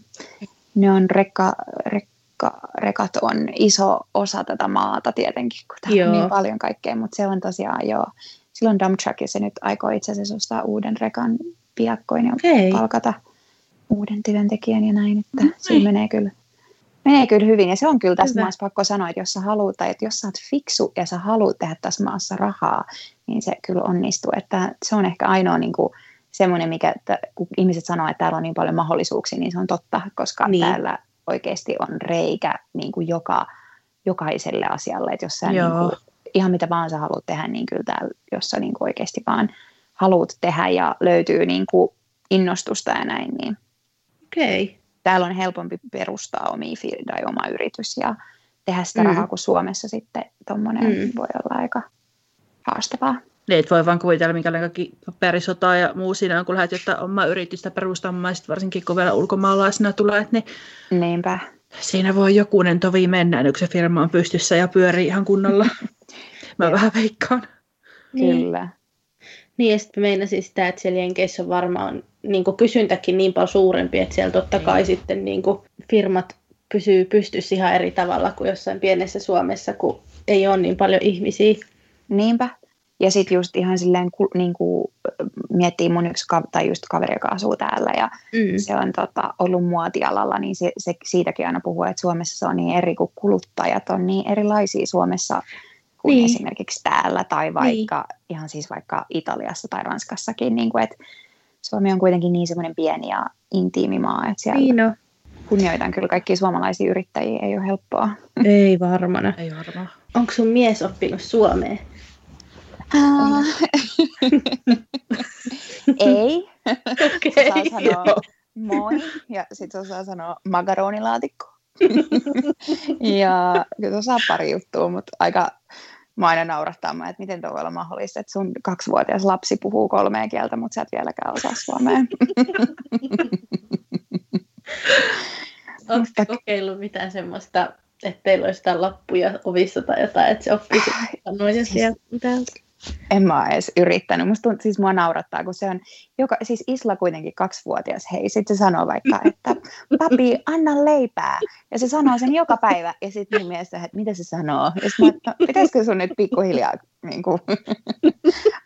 Ne on rekka, rekka, rekat on iso osa tätä maata tietenkin, kun täällä on niin paljon kaikkea, mutta se on tosiaan joo. Silloin dump truck ja se nyt aikoo itse asiassa ostaa uuden rekan piakkoin ja okay. palkata uuden työntekijän ja näin, että okay. siinä menee kyllä menee kyllä hyvin. Ja se on kyllä tässä maassa pakko sanoa, että jos sä haluat, tai että jos sä oot fiksu ja sä haluat tehdä tässä maassa rahaa, niin se kyllä onnistuu. Että se on ehkä ainoa niin kuin, semmoinen, mikä, että kun ihmiset sanoo, että täällä on niin paljon mahdollisuuksia, niin se on totta, koska niin. täällä oikeasti on reikä niin kuin joka, jokaiselle asialle. Että jos sä niin kuin, ihan mitä vaan sä haluat tehdä, niin kyllä täällä, jos sä niin kuin oikeasti vaan haluat tehdä ja löytyy niin kuin innostusta ja näin, niin Okei. Okay täällä on helpompi perustaa omia tai oma yritys ja tehdä sitä mm. rahaa, kun Suomessa sitten tuommoinen mm. voi olla aika haastavaa. Niin, et voi vaan kuvitella, minkälainen kaikki paperisota ja muu siinä on, kun lähdet jotain omaa yritystä perustamaan, varsinkin kun vielä ulkomaalaisena tulee, niin Niinpä. siinä voi jokunen tovi mennä, kun se firma on pystyssä ja pyörii ihan kunnolla. Mä vähän veikkaan. Niin. Kyllä. Niin, ja sitten meinasin sitä, että siellä Jenkeissä on varmaan niin kysyntäkin niin paljon suurempi, että siellä totta kai niin. sitten niin firmat pysyy pystyssä ihan eri tavalla kuin jossain pienessä Suomessa, kun ei ole niin paljon ihmisiä. Niinpä. Ja sitten just ihan silleen, niin kuin miettii mun yksi tai just kaveri, joka asuu täällä ja mm. se on tota, ollut muotialalla, niin se, se, siitäkin aina puhuu, että Suomessa se on niin eri, kuin kuluttajat on niin erilaisia Suomessa kuin niin. esimerkiksi täällä tai vaikka niin. ihan siis vaikka Italiassa tai Ranskassakin, niin kuin, että Suomi on kuitenkin niin semmoinen pieni ja intiimi maa, että siellä niin no. kunnioitan kyllä kaikkia suomalaisia yrittäjiä, ei ole helppoa. Ei varmana. Ei varmaan. Onko sun mies oppinut suomeen? ei. Okay. Saa sanoa moi ja sitten osaa sanoa makaronilaatikko. ja kyllä osaa pari juttua, mutta aika mä aina naurattaa, että miten tuo voi olla mahdollista, että sun kaksivuotias lapsi puhuu kolmea kieltä, mutta sä et vieläkään osaa suomea. Onko kokeillut mitään semmoista, että teillä olisi lappuja ovissa tai jotain, että se oppisi sanoja sieltä täältä? En mä edes yrittänyt. Musta tuntuu, siis mua naurattaa, kun se on, joka, siis Isla kuitenkin kaksivuotias, hei, sitten se sanoo vaikka, että papi, anna leipää. Ja se sanoo sen joka päivä. Ja sitten mun mielestä, että mitä se sanoo? Ja sitten mä, no, pitäisikö sun nyt pikkuhiljaa niin kuin,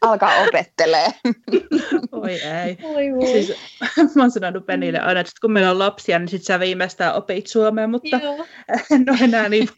alkaa opettelee? Oi ei. Oi, voi. Siis, mä oon sanonut Penille aina, että kun meillä on lapsia, niin sit sä viimeistään opit suomea, mutta Joo. en ole enää niin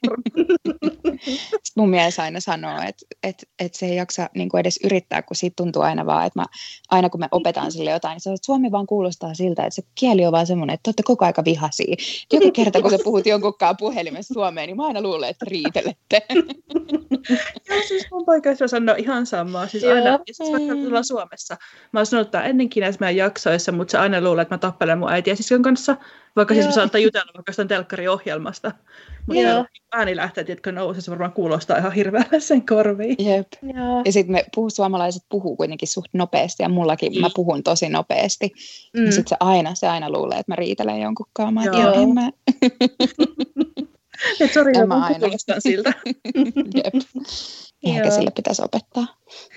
mun mies aina sanoo, että, että, että se ei jaksa niin kuin edes yrittää, kun siitä tuntuu aina vaan, että mä, aina kun me opetaan sille jotain, niin se, että Suomi vaan kuulostaa siltä, että se kieli on vaan semmoinen, että te olette koko aika vihaisia. Joku kerta, kun sä puhut jonkunkaan puhelimessa suomeen, niin mä aina luulen, että riitelette. Joo, siis mun poika sanoo ihan samaa. Siis aina, ja siis vaikka mm. Suomessa. Mä oon sanonut ennenkin näissä meidän jaksoissa, mutta se aina luulee, että mä tappelen mun äiti ja siskon kanssa. Vaikka Joo. siis me saattaa jutella vaikka jostain telkkariohjelmasta. Mutta Joo. äänilähteet, jotka nousee, se varmaan kuulostaa ihan hirveälle sen korviin. Jep. Joo. Ja sitten me puhuu, suomalaiset puhuu kuitenkin suht nopeasti, ja mullakin mm. mä puhun tosi nopeasti. Mm. sitten se aina, se aina luulee, että mä riitelen jonkun kanssa. Joo. Mä... Et sori, mä aina. kuulostan siltä. Jep. Ehkä sille pitäisi opettaa.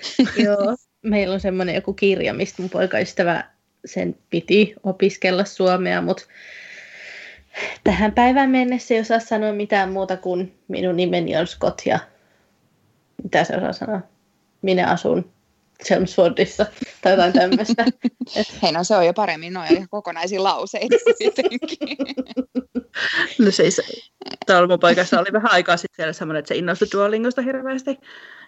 Joo. Meillä on semmoinen joku kirja, mistä mun poikaystävä sen piti opiskella suomea, mutta tähän päivään mennessä ei osaa sanoa mitään muuta kuin minun nimeni on Scott ja mitä se osaa sanoa? Minä asun Chelmsfordissa. tai jotain tämmöistä. Hei, no se on jo paremmin, noin kokonaisia lauseita kuitenkin. No siis, tuolla mun paikassa oli vähän aikaa sitten siellä semmoinen, että se innostui Duolingosta hirveästi.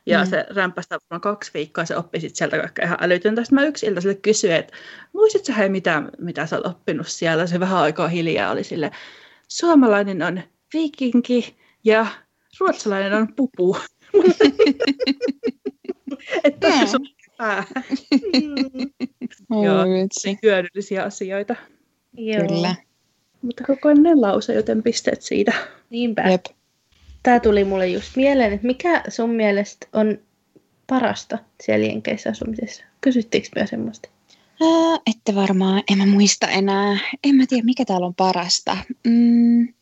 Ja mm. se rämpästä varmaan kaksi viikkoa, se oppi sitten sieltä kaikkea ihan älytöntä. Sitten mä yksi ilta sille kysyin, että muistatko hei mitä, mitä sä oot oppinut siellä? Se vähän aikaa hiljaa oli sille, suomalainen on viikinki ja ruotsalainen on pupu. että se on pää. Joo, niin hyödyllisiä asioita. Joo. Kyllä. Mutta kokoinen lause, joten pisteet siitä. Niinpä. Jep. Tämä tuli mulle just mieleen, että mikä sun mielestä on parasta siellä Jenkeissä asumisessa? Kysyttiinkö myös semmoista? Ää, ette varmaan, en mä muista enää. En mä tiedä, mikä täällä on parasta. Mm,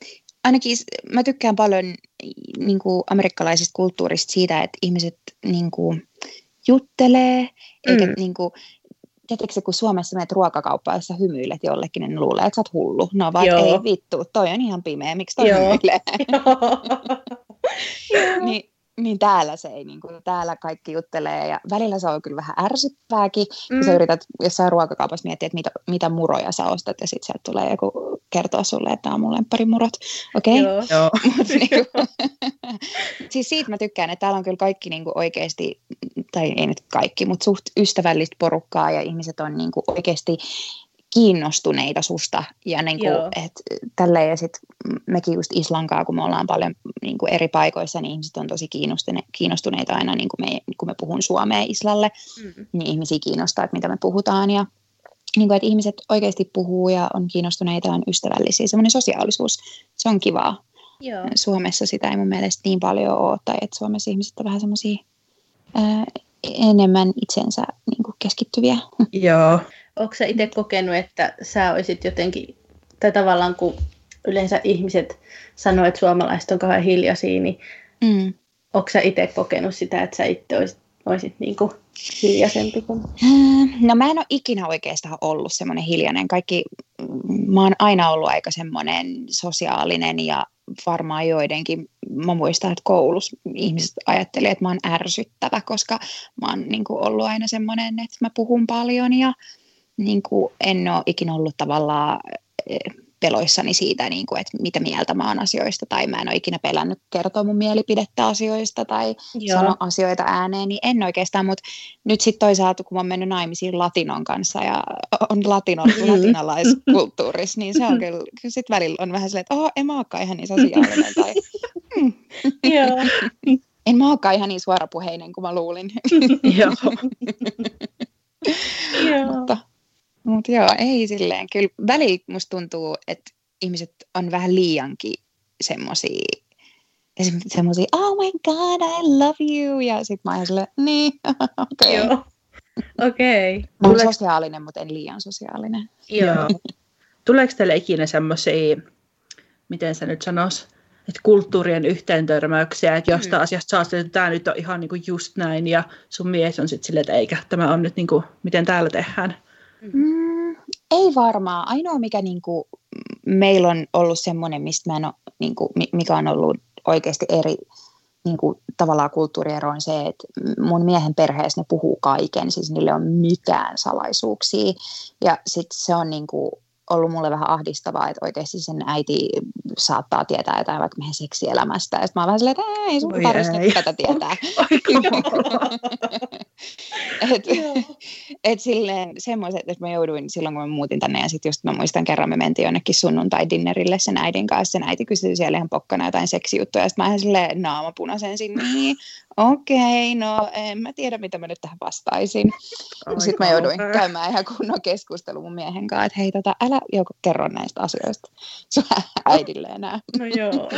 ainakin mä tykkään paljon niin kuin amerikkalaisista kulttuurista siitä, että ihmiset niin kuin, juttelee, eikä mm. niin kuin, tiedätkö se, kun Suomessa menet ruokakauppaan, jossa hymyilet jollekin, niin luulee, että sä oot hullu. No vaan, ei vittu, toi on ihan pimeä, miksi toi Joo. hymyilee? niin, niin täällä se ei, niin kuin, täällä kaikki juttelee ja välillä se on kyllä vähän ärsyttävääkin, mm. kun sä yrität jossain ruokakaupassa miettiä, että mitä, mitä muroja sä ostat ja sitten sieltä tulee joku kertoa sulle, että tämä on mun lempparimurot. Okei? Okay? Joo. niin siis siitä mä tykkään, että täällä on kyllä kaikki niin kuin oikeasti, tai ei nyt kaikki, mutta suht ystävällistä porukkaa ja ihmiset on niin kuin oikeasti kiinnostuneita susta. Ja niin kuin, et, tälleen, ja sitten mekin just Islankaa, kun me ollaan paljon niin kuin eri paikoissa, niin ihmiset on tosi kiinnostuneita aina, niin kuin me, kun me puhun suomea Islalle, mm. niin ihmisiä kiinnostaa, että mitä me puhutaan. Ja niin kuin, että ihmiset oikeasti puhuu ja on kiinnostuneita ja on ystävällisiä. Semmoinen sosiaalisuus, se on kivaa. Joo. Suomessa sitä ei mun mielestä niin paljon ole, tai että Suomessa ihmiset on vähän semmoisia enemmän itsensä niin kuin keskittyviä. Joo. Onko sä itse kokenut, että sä olisit jotenkin, tai tavallaan kun yleensä ihmiset sanoo, että suomalaiset on kauhean hiljaisia, niin mm. onko sä itse kokenut sitä, että sä itse olisit, olisit niin kuin hiljaisempi kuin? No mä en ole ikinä oikeastaan ollut semmoinen hiljainen. Kaikki, mä oon aina ollut aika semmoinen sosiaalinen ja varmaan joidenkin, mä muistan, että koulussa ihmiset ajattelivat, että mä oon ärsyttävä, koska mä oon niin kuin, ollut aina semmoinen, että mä puhun paljon ja niin kuin, en ole ikinä ollut tavallaan eh, peloissani siitä, niin kuin, että mitä mieltä mä oon asioista, tai mä en ole ikinä pelännyt kertoa mun mielipidettä asioista, tai Joo. sanoa asioita ääneen, niin en oikeastaan, mutta nyt sitten toisaalta, kun mä oon mennyt naimisiin latinon kanssa, ja on latinon, mm. latinalaiskulttuurissa, niin se on kyllä, sitten välillä on vähän silleen, että oh, en mä olekaan ihan niin sosiaalinen, tai mm. En mä olekaan ihan niin suorapuheinen kuin mä luulin. Joo. Joo. Mutta mutta joo, ei silleen. Kyllä välillä musta tuntuu, että ihmiset on vähän liiankin semmosia, semmosia, oh my god, I love you. Ja sit mä oon silleen, niin, okei. Okay. Joo, okei. Okay. Mä oon sosiaalinen, mutta en liian sosiaalinen. Joo. Tuleeko teille ikinä semmoisia, miten sä nyt sanois, että kulttuurien yhteentörmäyksiä, että jostain mm. asiasta saa että tämä nyt on ihan niin kuin just näin, ja sun mies on sitten silleen, että eikä, tämä on nyt niin kuin, miten täällä tehdään. Mm, ei varmaan. Ainoa, mikä niin kuin, meillä on ollut semmoinen, mistä mä en ole, niin kuin, mikä on ollut oikeasti eri niin kuin, tavallaan kulttuuriero on se, että mun miehen perheessä ne puhuu kaiken, siis niille on mitään salaisuuksia. Ja sitten se on niin kuin, ollut mulle vähän ahdistavaa, että oikeasti sen äiti saattaa tietää jotain vaikka meidän seksielämästä. Ja sitten mä oon vähän silleen, että ei sun tarvitse tätä tietää. et, et silleen semmoiset, että mä jouduin silloin, kun mä muutin tänne, ja sitten just mä muistan kerran, me mentiin jonnekin sunnuntai-dinnerille sen äidin kanssa, sen äiti kysyi siellä ihan pokkana jotain seksijuttuja, ja sitten mä oon silleen naama punaisen sinne, niin okei, okay, no en mä tiedä, mitä mä nyt tähän vastaisin. Sitten mä jouduin käymään ihan kunnon keskustelu mun miehen kanssa, että hei, tota, älä joko kerro näistä asioista sun äidille enää. No joo.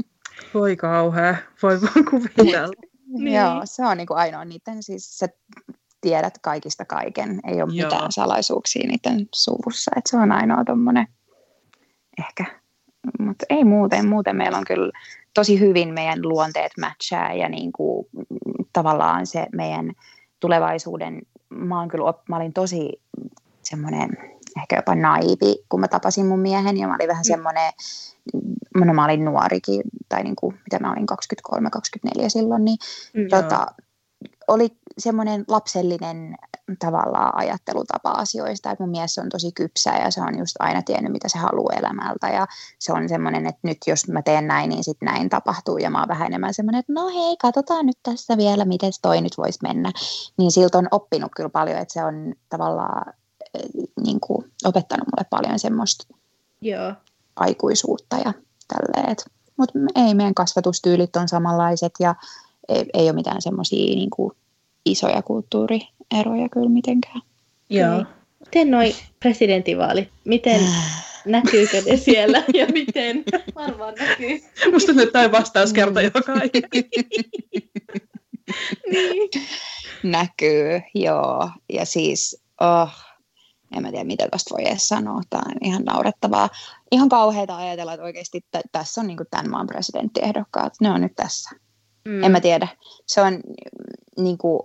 Voi kauhea, voi vaan kuvitella. niin. Joo, se on niin kuin ainoa niiden, siis sä tiedät kaikista kaiken, ei ole joo. mitään salaisuuksia niiden suvussa, että se on ainoa tommonen ehkä, mutta ei muuten, muuten meillä on kyllä tosi hyvin meidän luonteet matchaa ja niin kuin, tavallaan se meidän tulevaisuuden, mä, oon kyllä, mä olin tosi semmoinen ehkä jopa naivi, kun mä tapasin mun miehen ja mä olin vähän mm. semmoinen, no mä olin nuorikin, tai niin kuin, mitä mä olin 23-24 silloin, niin mm, tota, oli semmoinen lapsellinen tavallaan ajattelutapa asioista, että mun mies on tosi kypsä ja se on just aina tiennyt, mitä se haluaa elämältä ja se on semmoinen, että nyt jos mä teen näin, niin sitten näin tapahtuu ja mä oon vähän enemmän semmoinen, että no hei, katsotaan nyt tässä vielä, miten toi nyt voisi mennä. Niin siltä on oppinut kyllä paljon, että se on tavallaan eh, niin kuin, opettanut mulle paljon semmoista Joo. aikuisuutta ja tälleen. Mutta ei, meidän kasvatustyylit on samanlaiset ja ei, ei ole mitään semmoisia niin isoja kulttuurieroja kyllä mitenkään. Joo. Miten noi presidentinvaalit, miten näkyykö ne siellä ja miten? Varmaan näkyy. Musta nyt tämä vastaus kertoo joka niin. Näkyy, joo. Ja siis, oh, en mä tiedä mitä tästä voi edes sanoa, tämä on ihan naurettavaa. Ihan kauheita ajatella, että oikeasti t- tässä on niin tämän maan presidenttiehdokkaat, ne on nyt tässä. Mm. En mä tiedä. Se on niin kuin,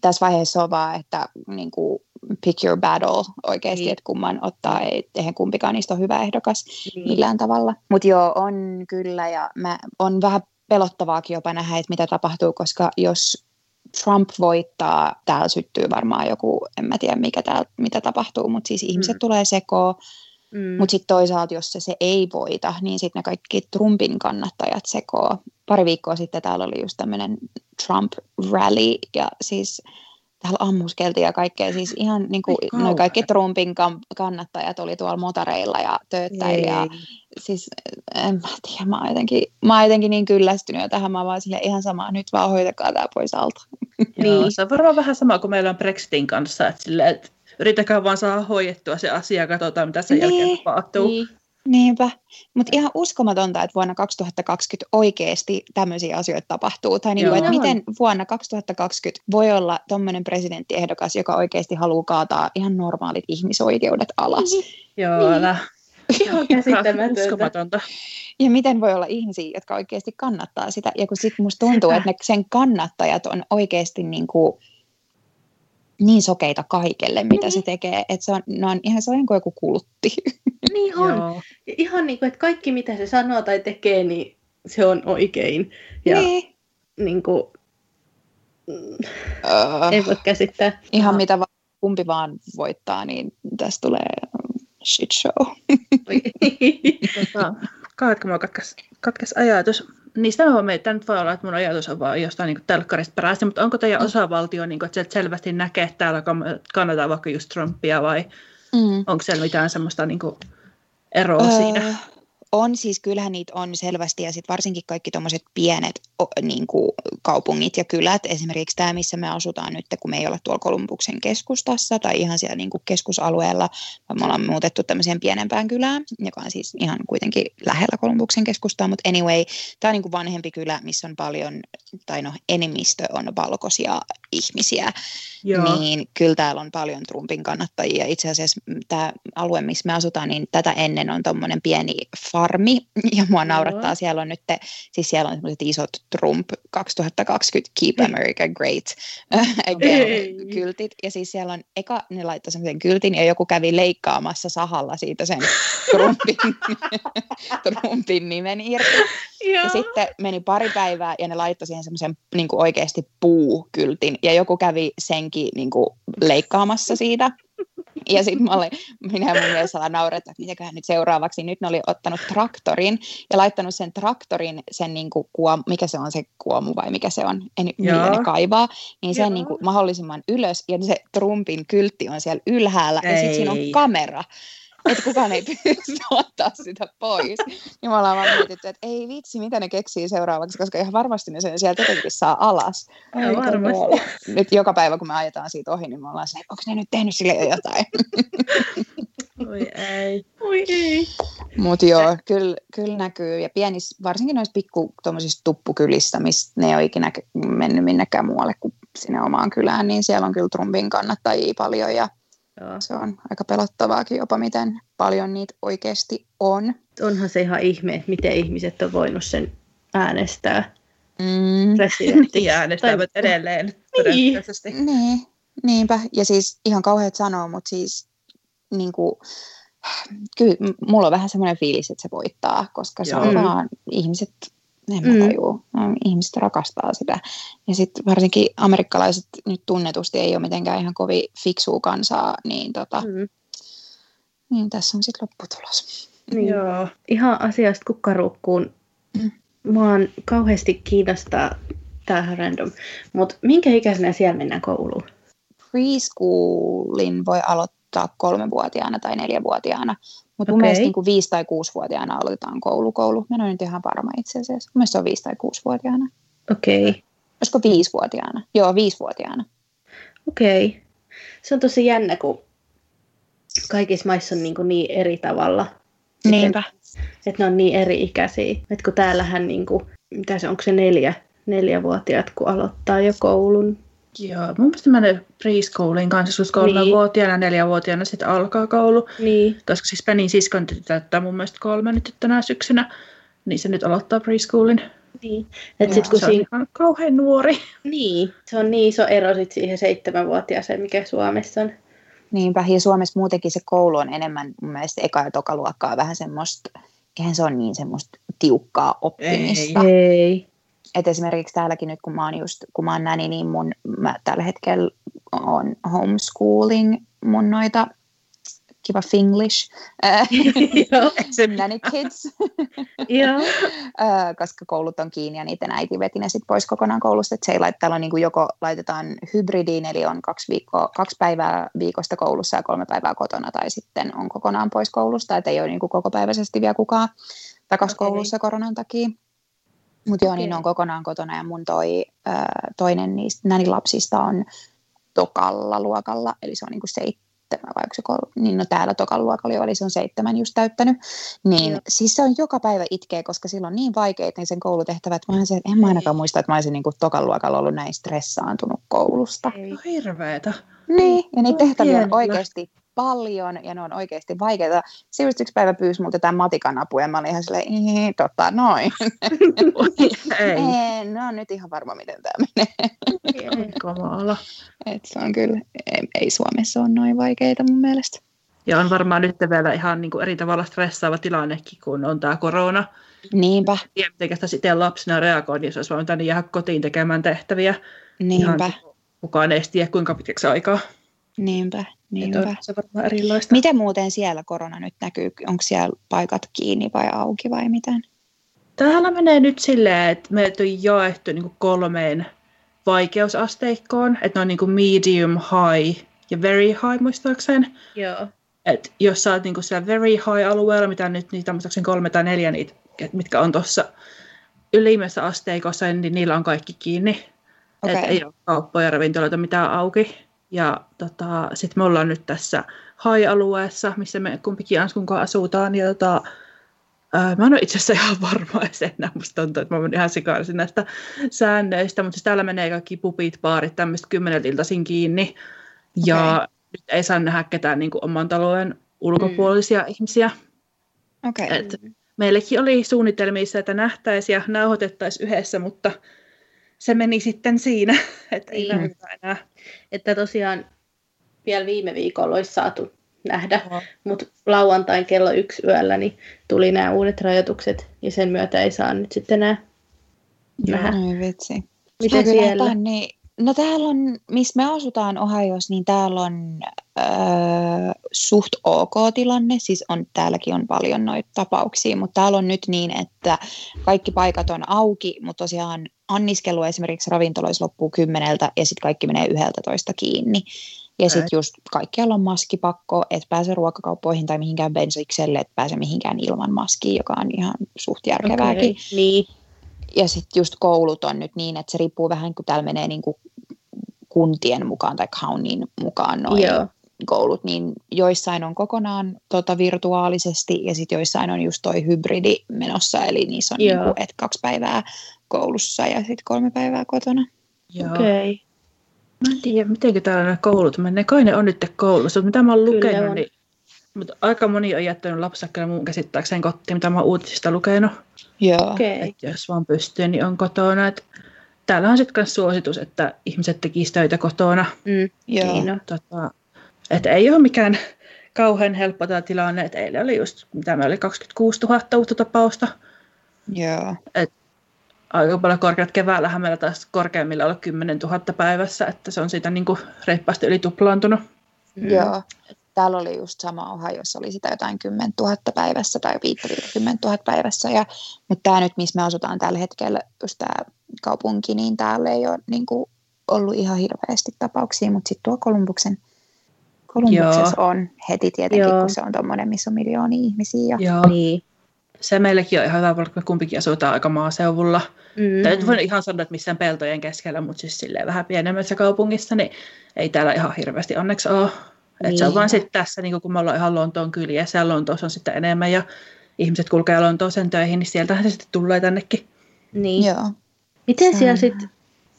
tässä vaiheessa on vaan, että niin kuin, pick your battle oikeasti, niin. että kumman ottaa, ei, eihän kumpikaan niistä ole hyvä ehdokas niin. millään tavalla. Mutta joo, on kyllä, ja mä, on vähän pelottavaakin jopa nähdä, että mitä tapahtuu, koska jos Trump voittaa, täällä syttyy varmaan joku, en mä tiedä mikä täällä, mitä tapahtuu, mutta siis ihmiset mm. tulee sekoon, mm. mutta sitten toisaalta, jos se, se ei voita, niin sitten ne kaikki Trumpin kannattajat sekoo. Pari viikkoa sitten täällä oli just tämmöinen Trump rally, ja siis täällä ammuskeltiin ja kaikkea. Siis ihan niin kuin, no kaikki Trumpin kannattajat oli tuolla motareilla ja tööttäili. Ja, siis en mä tiedä, mä oon jotenkin, mä oon jotenkin niin kyllästynyt jo tähän. Mä oon vaan sille ihan sama, nyt vaan hoitakaa tää pois alta. niin. se on varmaan vähän sama kuin meillä on Brexitin kanssa, että, sille, että yritäkää vaan saada hoidettua se asia ja katsotaan, mitä sen niin, jälkeen tapahtuu. Niin. Niinpä, mutta ihan uskomatonta, että vuonna 2020 oikeasti tämmöisiä asioita tapahtuu. Tai niin kuin, että miten vuonna 2020 voi olla tuommoinen presidenttiehdokas, joka oikeasti haluaa kaataa ihan normaalit ihmisoikeudet alas. Joo, niin. Ihan käsittämätöntä. Uskomatonta. Ja miten voi olla ihmisiä, jotka oikeasti kannattaa sitä. Ja kun sitten musta tuntuu, että ne sen kannattajat on oikeasti niin kuin, niin sokeita kaikelle, mitä niin. se tekee, että se on, ne on ihan sellainen kuin joku kultti. Niin on. Joo. Ihan niin kuin, että kaikki mitä se sanoo tai tekee, niin se on oikein. Ja niin. niin kuin, uh, ei voi käsittää. Ihan mitä va- kumpi vaan voittaa, niin tästä tulee shit show. tota, kaatko mua katkes, katkes ajatus niistä mä tämä nyt voi olla, että mun ajatus on vaan jostain niin telkkarista peräisin, mutta onko teidän mm. osavaltio, niin kuin, että selvästi näkee, että täällä kannattaa vaikka just Trumpia vai mm. onko siellä mitään semmoista niin kuin, eroa öö, siinä? On siis, kyllähän niitä on selvästi ja sitten varsinkin kaikki tuommoiset pienet o, niin kuin kaupungit ja kylät, esimerkiksi tämä, missä me asutaan nyt, kun me ei olla tuolla Kolumbuksen keskustassa tai ihan siellä niin kuin keskusalueella, vaan me ollaan muutettu tämmöiseen pienempään kylään, joka on siis ihan kuitenkin lähellä Kolumbuksen keskustaa, mutta anyway, tämä on niin kuin vanhempi kylä, missä on paljon, tai no enemmistö on valkoisia ihmisiä, Joo. niin kyllä täällä on paljon Trumpin kannattajia. Itse asiassa tämä alue, missä me asutaan, niin tätä ennen on tuommoinen pieni farmi, ja mua naurattaa, Joo. siellä on nyt, siis siellä on sellaiset isot Trump 2020 Keep America Great kyltit, ja siis siellä on, eka ne laittoi sen kyltin, ja joku kävi leikkaamassa sahalla siitä sen Trumpin, Trumpin nimen irti. Joo. Ja sitten meni pari päivää, ja ne laittoi siihen semmoisen niin oikeasti puukyltin, ja joku kävi senkin niin kuin, leikkaamassa siitä. Ja sitten mä olin, minä ja mun mies naurettu, että mitäköhän nyt seuraavaksi. Nyt ne oli ottanut traktorin ja laittanut sen traktorin, sen niin kuin kuom, mikä se on se kuomu vai mikä se on, en, millä ne kaivaa, niin sen niin kuin mahdollisimman ylös. Ja se Trumpin kyltti on siellä ylhäällä Ei. ja sitten siinä on kamera että kukaan ei pysty ottaa sitä pois. Niin me ollaan vaan mietitty, että ei vitsi, mitä ne keksii seuraavaksi, koska ihan varmasti ne sen sieltä jotenkin saa alas. Ja varmasti. Nyt joka päivä, kun me ajetaan siitä ohi, niin me ollaan se, onko ne nyt tehnyt sille jo jotain? Oi ei. Oi ei. Mutta joo, kyllä, kyllä näkyy. Ja pienis, varsinkin noissa pikku tuppukylissä, missä ne ei ole ikinä mennyt minnekään muualle kuin sinne omaan kylään, niin siellä on kyllä Trumpin kannattajia paljon ja Joo. Se on aika pelottavaakin jopa, miten paljon niitä oikeasti on. Onhan se ihan ihme, että miten ihmiset on voinut sen äänestää. Mm. Niin äänestävät tai... edelleen niin. todennäköisesti. Niin. Niinpä, ja siis ihan kauheat sanoa, mutta siis niin kuin, kyllä mulla on vähän semmoinen fiilis, että se voittaa, koska se Joo. on vaan ihmiset, en mä mm. Tajua, ihmiset rakastaa sitä. Ja sitten varsinkin amerikkalaiset nyt tunnetusti ei ole mitenkään ihan kovin fiksua kansaa, niin, tota, mm. niin tässä on sitten lopputulos. Niin. Joo. Ihan asiasta kukkarukkuun. Mm. Mua on kauheasti kiinnostaa tämähän random, mutta minkä ikäisenä siellä mennään kouluun? Preschoolin voi aloittaa kolmevuotiaana tai neljävuotiaana, mutta okay. mun mielestä niin kuin viisi- tai kuusivuotiaana aloitetaan koulu. koulu. Mä en ole nyt ihan varma itse asiassa. Mun mielestä se on viisi- tai kuusivuotiaana. Okei. Okay. Olisiko viisivuotiaana? Joo, viisivuotiaana. Okei. Okay. Se on tosi jännä, kun kaikissa maissa on niin, kuin niin eri tavalla. Niinpä. Että ne on niin eri ikäisiä. Että kun täällähän, niin kuin, mitä se, onko se neljä, neljävuotiaat, kun aloittaa jo koulun. Joo, mun mielestä menee preschooliin kanssa, koska niin. vuotiaana neljävuotiaana sitten alkaa koulu. Niin. Koska siis Penin siskon täyttää mun mielestä kolme nyt tänä syksynä, niin se nyt aloittaa preschoolin. Niin. Et sit, kun se siinä... on kauhean nuori. Niin, se on niin iso ero sit siihen seitsemänvuotiaaseen, mikä Suomessa on. Niinpä, ja Suomessa muutenkin se koulu on enemmän mun mielestä eka- ja tokaluokkaa vähän semmoista, eihän se on niin semmoista tiukkaa oppimista. Ei. Ei. Et esimerkiksi täälläkin nyt, kun mä oon, just, kun mä oon näni, niin mun, mä tällä hetkellä on homeschooling mun noita kiva finglish, nanny kids, koska koulut on kiinni ja niiden äiti veti ne sit pois kokonaan koulusta. Et se ei on niin kuin joko laitetaan hybridiin, eli on kaksi, viikkoa, kaksi päivää viikosta koulussa ja kolme päivää kotona, tai sitten on kokonaan pois koulusta, että ei ole niin kuin kokopäiväisesti vielä kukaan takaisin okay. koulussa koronan takia. Mutta joo, okay. niin on kokonaan kotona ja mun toi, äh, toinen niistä lapsista on tokalla luokalla, eli se on niinku seitsemän vai onko se kolme, niin no täällä tokalla luokalla eli se on seitsemän just täyttänyt. Niin Joo. siis se on joka päivä itkeä, koska sillä on niin vaikeita niin sen koulutehtävät. Mä se, en mä ainakaan muista, että mä olisin niinku tokan luokalla ollut näin stressaantunut koulusta. Ei. Hirveetä. Niin, ja niitä tehtäviä on oikeasti paljon ja ne on oikeasti vaikeita. Se just yksi päivä pyysi multa tämän matikan apua ja mä olin ihan silleen, tota noin. ei. no nyt ihan varma, miten tämä menee. Kamala. Et se on kyllä, ei, ei Suomessa ole noin vaikeita mun mielestä. Ja on varmaan nyt vielä ihan niin kuin eri tavalla stressaava tilannekin, kun on tämä korona. Niinpä. Ja miten sitä sitten lapsena reagoi, niin jos olisi voinut jäädä kotiin tekemään tehtäviä. Niinpä. Ihan, kukaan ei tiedä, kuinka pitkäksi aikaa. Niinpä, niinpä. Se varmaan erilaista. Miten muuten siellä korona nyt näkyy? Onko siellä paikat kiinni vai auki vai miten? Täällä menee nyt silleen, että meitä on jaettu niin kuin kolmeen vaikeusasteikkoon. Että ne on niin kuin medium, high ja very high muistaakseni. Joo. Et jos sä oot niin kuin siellä very high-alueella, mitä nyt niitä muistaakseni kolme tai neljä niitä, mitkä on tuossa ylimmässä asteikossa, niin niillä on kaikki kiinni. Okay. Et ei ole kauppoja ja ravintoloita mitään auki. Ja tota, sitten me ollaan nyt tässä hai-alueessa, missä me kumpikin Anskun asutaan. Ja tota, ää, mä en ole itse asiassa ihan varma edes enää. Musta tuntuu, että mä olen ihan sekaisin näistä säännöistä. Mutta siis täällä menee kaikki pupit, baarit, tämmöistä kymmeneltä iltaisin kiinni. Ja okay. nyt ei saa nähdä ketään niin kuin oman talouden ulkopuolisia mm. ihmisiä. Okay. Et meillekin oli suunnitelmissa, että nähtäisiin ja nauhoitettaisiin yhdessä, mutta se meni sitten siinä, että ei niin. enää. Että tosiaan vielä viime viikolla olisi saatu nähdä, no. mutta lauantain kello yksi yöllä niin tuli nämä uudet rajoitukset ja sen myötä ei saa nyt sitten enää nähdä. Joo, vitsi. Miten siellä? Niin, no täällä on, missä me asutaan Ohiossa, niin täällä on öö, suht ok tilanne. Siis on, täälläkin on paljon noita tapauksia, mutta täällä on nyt niin, että kaikki paikat on auki, mutta tosiaan anniskelu esimerkiksi ravintoloissa loppuu kymmeneltä ja sitten kaikki menee yhdeltä toista kiinni. Ja sitten just kaikkialla on maskipakko, että pääse ruokakauppoihin tai mihinkään bensikselle, että pääse mihinkään ilman maskia, joka on ihan suht järkevääkin. Okay, niin. Ja sitten just koulut on nyt niin, että se riippuu vähän, kun täällä menee niin kuin kuntien mukaan tai countin mukaan noin Joo. koulut, niin joissain on kokonaan tota, virtuaalisesti ja sitten joissain on just toi hybridi menossa, eli niissä on niin kuin, et kaksi päivää koulussa ja sitten kolme päivää kotona. Joo. Okay. Mä en tiedä, miten täällä nämä koulut menee. Kai ne on nyt koulussa, mutta mitä mä oon lukenut, niin mutta aika moni on jättänyt lapsakkeella mun käsittääkseen kotiin, mitä mä oon uutisista lukenut. Joo. Okay. Et jos vaan pystyy, niin on kotona. Et täällä on sitten myös suositus, että ihmiset tekisivät töitä kotona. Mm, joo. Niin, no. tota, et ei ole mikään kauhean helppo tämä tilanne. Et eilen oli just, mitä me oli, 26 000 uutta tapausta. Joo. Et aika paljon korkeat. Keväällähän meillä taas korkeimmilla olla 10 000 päivässä, että se on siitä niin kuin reippaasti yli tuplaantunut. Mm. Joo. Täällä oli just sama jossa oli sitä jotain 10 000 päivässä tai 50 000 päivässä. Ja, mutta tämä nyt, missä me asutaan tällä hetkellä, just tämä kaupunki, niin täällä ei ole niin kuin, ollut ihan hirveästi tapauksia, mutta sitten tuo Kolumbuksen Kolumbuksessa on heti tietenkin, Joo. kun se on tuommoinen, missä on miljoonia ihmisiä. Ja... Joo. Niin. Se meillekin on ihan hyvä, kun me kumpikin asutaan aika maaseuvulla. Mm. Tai voi ihan sanoa, että missään peltojen keskellä, mutta siis silleen vähän pienemmässä kaupungissa, niin ei täällä ihan hirveästi onneksi ole. Niin. Et se on niin. vaan sitten tässä, niin kun me ollaan ihan Lontoon kyljessä ja Lontoossa on sitten enemmän ja ihmiset kulkee Lontooseen töihin, niin sieltähän se sitten tulee tännekin. Niin. Joo. Miten siellä sitten,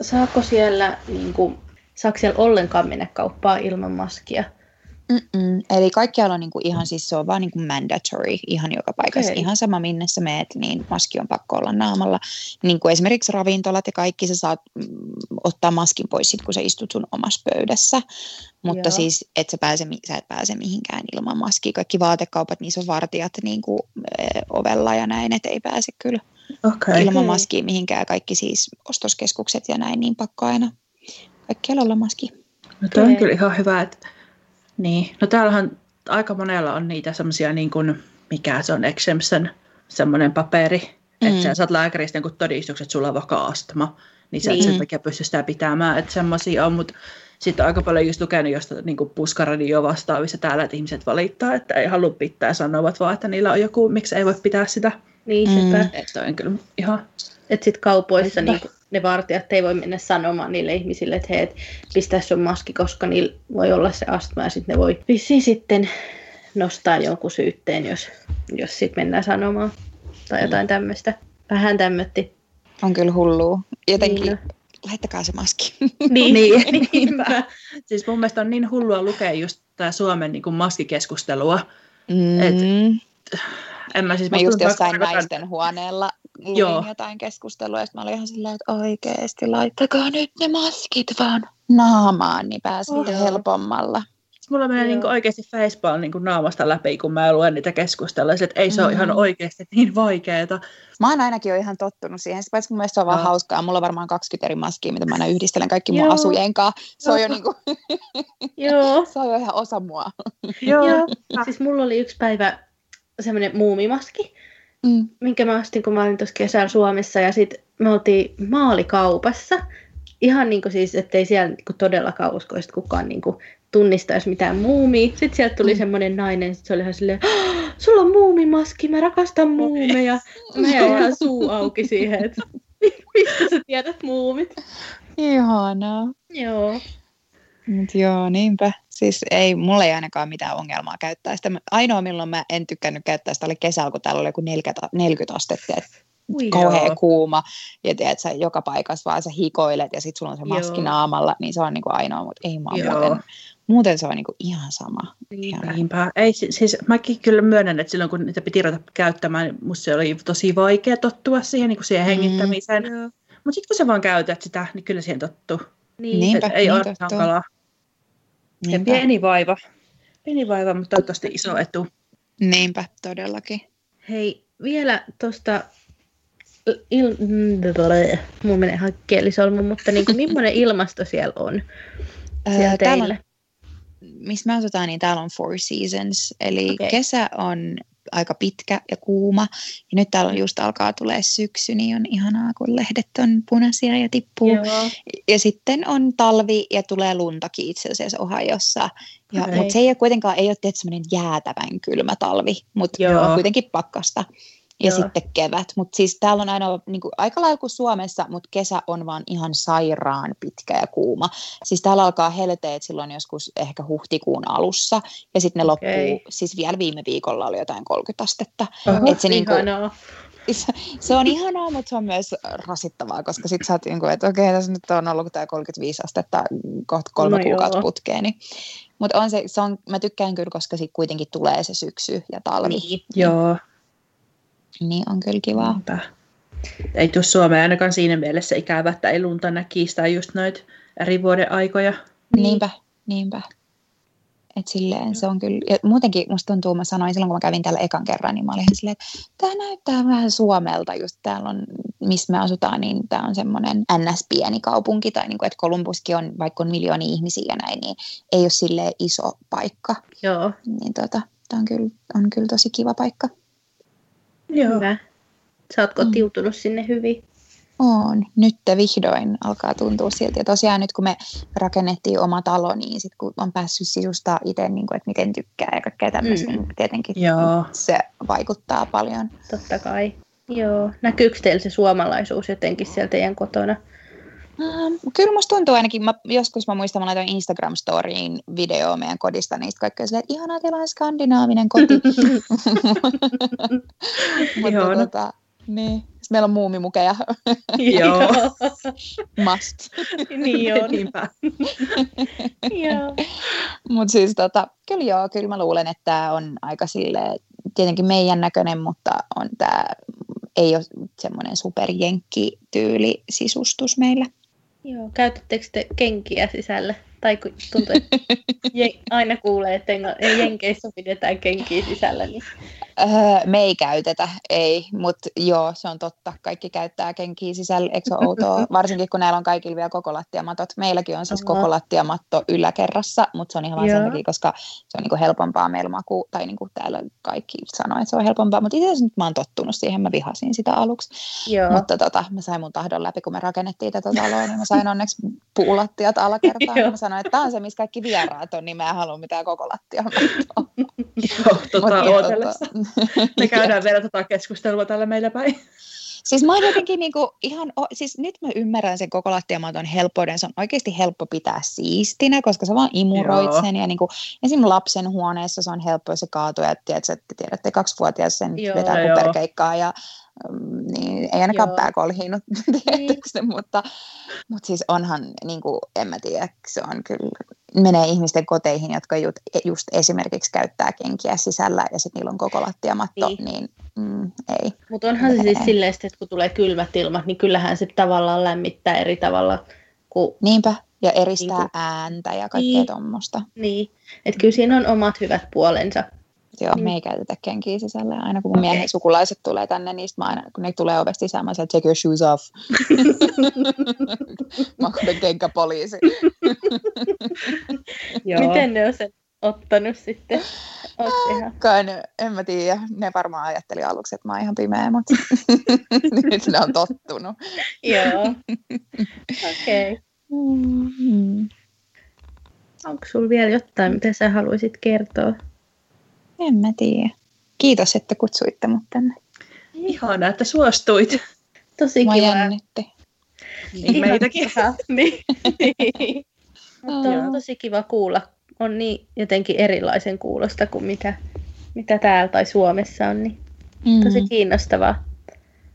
saako siellä, niin kuin, saako siellä ollenkaan mennä kauppaa ilman maskia? Mm-mm. Eli kaikkialla on niinku ihan siis se on vaan niinku mandatory ihan joka paikassa. Okay. Ihan sama minne sä meet, niin maski on pakko olla naamalla. Niin kuin esimerkiksi ravintolat ja kaikki, sä saat mm, ottaa maskin pois sit, kun sä istut sun omassa pöydässä. Mutta Joo. siis et sä, pääse, sä et pääse mihinkään ilman maskia. Kaikki vaatekaupat, niissä on vartijat niinku, e, ovella ja näin, että ei pääse kyllä okay. ilman maskia mihinkään. Kaikki siis ostoskeskukset ja näin, niin pakko aina kaikkialla olla maski. No toi on kyllä ihan hyvä, että niin, no täällähän aika monella on niitä semmoisia, niin kuin, mikä se on, exemption, semmoinen paperi, mm. että sä saat lääkäristä niin todistukset, että sulla on vaikka astma, niin sä niin. et sen takia pysty sitä pitämään, että semmoisia on, mutta sitten aika paljon just lukenut josta niin puskaradio vastaavissa täällä, että ihmiset valittaa, että ei halua pitää ja sanovat vaan, että niillä on joku, miksi ei voi pitää sitä. Niin. Mm. Että on kyllä ihan... Että sitten kaupoissa niin ne vartijat ei voi mennä sanomaan niille ihmisille, että hei, et pistää sun maski, koska niillä voi olla se astma ja sitten ne voi vissiin sitten nostaa jonkun syytteen, jos, jos sitten mennään sanomaan tai mm. jotain tämmöistä. Vähän tämmötti. On kyllä hullua. Jotenkin niin. laittakaa se maski. Niin, niin. niinpä. Siis mun mielestä on niin hullua lukea just tämä Suomen niin kuin maskikeskustelua. Mm. Et, en mä siis... Mä just jossain naisten huoneella luin Joo. jotain keskustelua, ja mä olin ihan silleen, että oikeesti laittakaa nyt ne maskit vaan naamaan, niin pääsee oh. helpommalla. Mulla menee niin oikeasti facepalm niin naamasta läpi, kun mä luen niitä keskusteluja, että ei se mm. ole ihan oikeasti niin vaikeeta. Mä oon ainakin jo ihan tottunut siihen, paitsi mun mielestä se on vaan hauskaa. Mulla on varmaan 20 eri maskia, mitä mä aina yhdistelen kaikki mun Joo. asujen kanssa. Se on jo niin kuin... Joo. se on jo ihan osa mua. Joo. Joo. Siis mulla oli yksi päivä semmoinen muumimaski, mm. minkä mä ostin, kun mä olin tuossa kesällä Suomessa. Ja sitten me oltiin maalikaupassa. Ihan niin kuin siis, ettei siellä niin kuin todellakaan uskoisi, kukaan niin kuin tunnistaisi mitään muumia. Sitten sieltä tuli mm. semmoinen nainen, sit se oli ihan silleen, sulla on muumimaski, mä rakastan muumeja. Mä jäin ihan suu auki siihen, että mistä sä tiedät muumit. Ihanaa. Joo. Mut joo, niinpä. Siis ei, mulla ei ainakaan mitään ongelmaa käyttää sitä. Ainoa, milloin mä en tykkännyt käyttää sitä oli kesällä, kun täällä oli joku 40, 40 astetta. Ui kauhean joo. kuuma. Ja tiedät, sä joka paikassa vaan sä hikoilet ja sit sulla on se maski joo. naamalla, niin se on niinku ainoa, mutta ei mua muuten. Muuten se on niinku ihan sama. Niinpä. Niinpä. Ei, siis mäkin kyllä myönnän, että silloin kun niitä piti ruveta käyttämään, musta se oli tosi vaikea tottua siihen, niin kuin siihen mm. hengittämiseen. Mutta sitten kun sä vaan käytät sitä, niin kyllä siihen tottuu. Niin. Niinpä, ei niin ole hankalaa. Ja pieni vaiva. Pieni vaiva, mutta toivottavasti iso etu. Niinpä, todellakin. Hei, vielä tuosta il... mun menee ihan kielisolmu, mutta niin kuin, millainen ilmasto siellä on? Siellä teillä? On, missä me asutaan, niin täällä on Four Seasons. Eli okay. kesä on aika pitkä ja kuuma. Ja nyt täällä on just alkaa tulee syksy, niin on ihanaa, kun lehdet on punaisia ja tippuu. Joo. Ja sitten on talvi ja tulee luntakin itse asiassa Ohiossa. Ja, okay. Mutta se ei ole kuitenkaan, ei ole semmoinen jäätävän kylmä talvi, mutta on kuitenkin pakkasta ja Joo. sitten kevät. Mutta siis täällä on aina niin kuin, aika lailla kuin Suomessa, mutta kesä on vaan ihan sairaan pitkä ja kuuma. Siis täällä alkaa helteet silloin joskus ehkä huhtikuun alussa ja sitten ne okay. loppuu, siis vielä viime viikolla oli jotain 30 astetta. Oho, Et se, niin kuin, se on ihanaa, mutta se on myös rasittavaa, koska sitten sä oot, niin kuin, että okei, okay, tässä nyt on ollut tämä 35 astetta kohta kolme no kuukautta putkeen. Niin. Mutta on se, se on, mä tykkään kyllä, koska sitten kuitenkin tulee se syksy ja talvi. Niin, niin. Joo. Niin on kyllä kivaa. Niinpä. Ei tule Suomeen ainakaan siinä mielessä ikävä, että ei lunta näkisi tai just noita eri vuoden aikoja. Niinpä, niinpä. Et silleen se on kyllä, ja muutenkin musta tuntuu, mä sanoin silloin kun mä kävin täällä ekan kerran, niin mä olin silleen, että tämä näyttää vähän Suomelta, just täällä on missä me asutaan, niin tämä on semmoinen ns-pieni kaupunki, tai niin kuin, että Kolumbuskin on, vaikka on miljoonia ihmisiä ja näin, niin ei ole sille iso paikka. Joo. Niin tota, tämä on kyllä, on kyllä tosi kiva paikka. Joo. Hyvä. Sä oot kotiutunut mm. sinne hyvin. On. Nyt vihdoin alkaa tuntua siltä. Ja tosiaan nyt kun me rakennettiin oma talo, niin sit kun on päässyt sisustaa itse, niin kuin, että miten tykkää ja kaikkea tämmöistä, mm. niin tietenkin Joo. se vaikuttaa paljon. Totta kai. Joo. Näkyykö teillä se suomalaisuus jotenkin sieltä teidän kotona? Ähm, kyllä musta tuntuu ainakin, mä, joskus mä muistan, mä laitoin Instagram-storiin video meidän kodista niistä kaikkea silleen, että teillä on skandinaavinen koti. Mutta tota, niin. Sitten meillä on muumimukeja. Joo. Must. niin on. Niinpä. joo. Mutta siis tota, kyllä joo, kyllä mä luulen, että tämä on aika sille tietenkin meidän näköinen, mutta on tämä ei ole semmoinen superjenkki-tyyli sisustus meillä. Joo, käytättekö te kenkiä sisällä? Tai kun tuntuu, että aina kuulee, että Jenkeissä pidetään kenkiä sisällä. Niin... Öö, me ei käytetä, ei, mutta joo, se on totta. Kaikki käyttää kenkiä sisällä, eikö se outoa? Varsinkin kun näillä on kaikilla vielä koko lattiamatot. Meilläkin on siis Aha. koko lattiamatto yläkerrassa, mutta se on ihan vaan sen takia, koska se on niinku helpompaa meillä maku, tai niinku täällä kaikki sanoo, että se on helpompaa, mutta itse asiassa nyt mä oon tottunut siihen, mä vihasin sitä aluksi. Joo. Mutta tota, mä sain mun tahdon läpi, kun me rakennettiin tätä taloa, niin mä sain onneksi puulattiat alakertaan. mä sanoin, että tämä on se, missä kaikki vieraat on, niin mä en halua mitään koko lattiamattoa. Joo, tota, ootellessa. Me käydään vielä tota keskustelua tällä meillä päin. Siis mä oon jotenkin niinku ihan, siis nyt mä ymmärrän sen koko lattiamaton helppouden. Se on oikeasti helppo pitää siistinä, koska sä vaan imuroit Joo. sen. Ja niinku, esim. lapsen huoneessa se on helppo, se kaatuu. Ja tiedät, että tiedätte, kaksivuotias sen Joo, vetää kuperkeikkaa ja niin ei ainakaan Joo. pääkolhiinut, niin. mutta, mutta siis onhan, niin kuin, en mä tiedä, se on kyllä, menee ihmisten koteihin, jotka just, just esimerkiksi käyttää kenkiä sisällä ja sitten niillä on koko lattiamatto, niin, niin mm, ei. Mutta onhan se siis silleen, että kun tulee kylmät ilmat, niin kyllähän se tavallaan lämmittää eri tavalla. Kuin... Niinpä, ja eristää niin kuin... ääntä ja kaikkea niin. tuommoista. Niin, että kyllä siinä on omat hyvät puolensa. Joo, mm. me ei käytetä kenkiä sisällä. Aina kun mun okay. miehen sukulaiset tulee tänne, niin mä aina, kun ne tulee ovesta sisään, mä sanon, take your shoes off. mä oon kenkäpoliisi. Miten ne on sen ottanut sitten? Äh, kai ne, en mä tiedä. Ne varmaan ajatteli aluksi, että mä oon ihan pimeä, mutta nyt ne on tottunut. Joo. Okei. Okay. Mm-hmm. Onko sulla vielä jotain, mitä sä haluaisit kertoa? En mä tiedä. Kiitos, että kutsuitte mut tänne. Ihanaa, että suostuit. Tosi Mua kiva. jännitti. Niin, meitäkin. niin. niin. Mutta on tosi kiva kuulla. On niin jotenkin erilaisen kuulosta kuin mitä, mitä täällä tai Suomessa on. Niin mm. Tosi kiinnostavaa.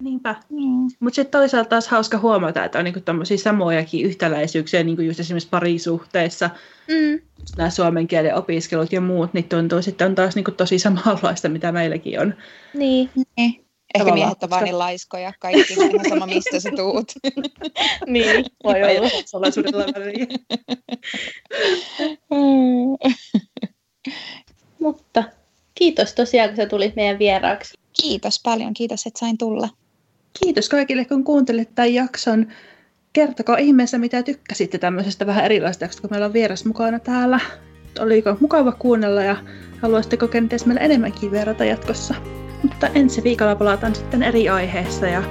Niinpä. Mm. Mutta sitten toisaalta taas hauska huomata, että on niinku tämmöisiä samojakin yhtäläisyyksiä niinku just esimerkiksi parisuhteissa. Mm. Nämä suomen kielen opiskelut ja muut, niin tuntuu sitten on taas niinku tosi samanlaista, mitä meilläkin on. Niin. niin. Ehkä miehet on vaan niin laiskoja, kaikki ihan sama mistä sä tuut. niin, voi olla. Salaisuudella Mutta kiitos tosiaan, kun sä tulit meidän vieraaksi. Kiitos paljon, kiitos, että sain tulla. Kiitos kaikille, kun kuuntelit tämän jakson. Kertokaa ihmeessä, mitä tykkäsitte tämmöisestä vähän erilaisesta jaksosta, kun meillä on vieras mukana täällä. Oliko mukava kuunnella ja haluaisitteko kenties meillä enemmänkin vierata jatkossa? Mutta ensi viikolla palataan sitten eri aiheessa ja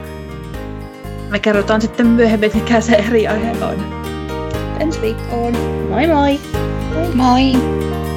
me kerrotaan sitten myöhemmin, mikä se eri aihe on. Ensi viikkoon. Moi moi! Moi! moi.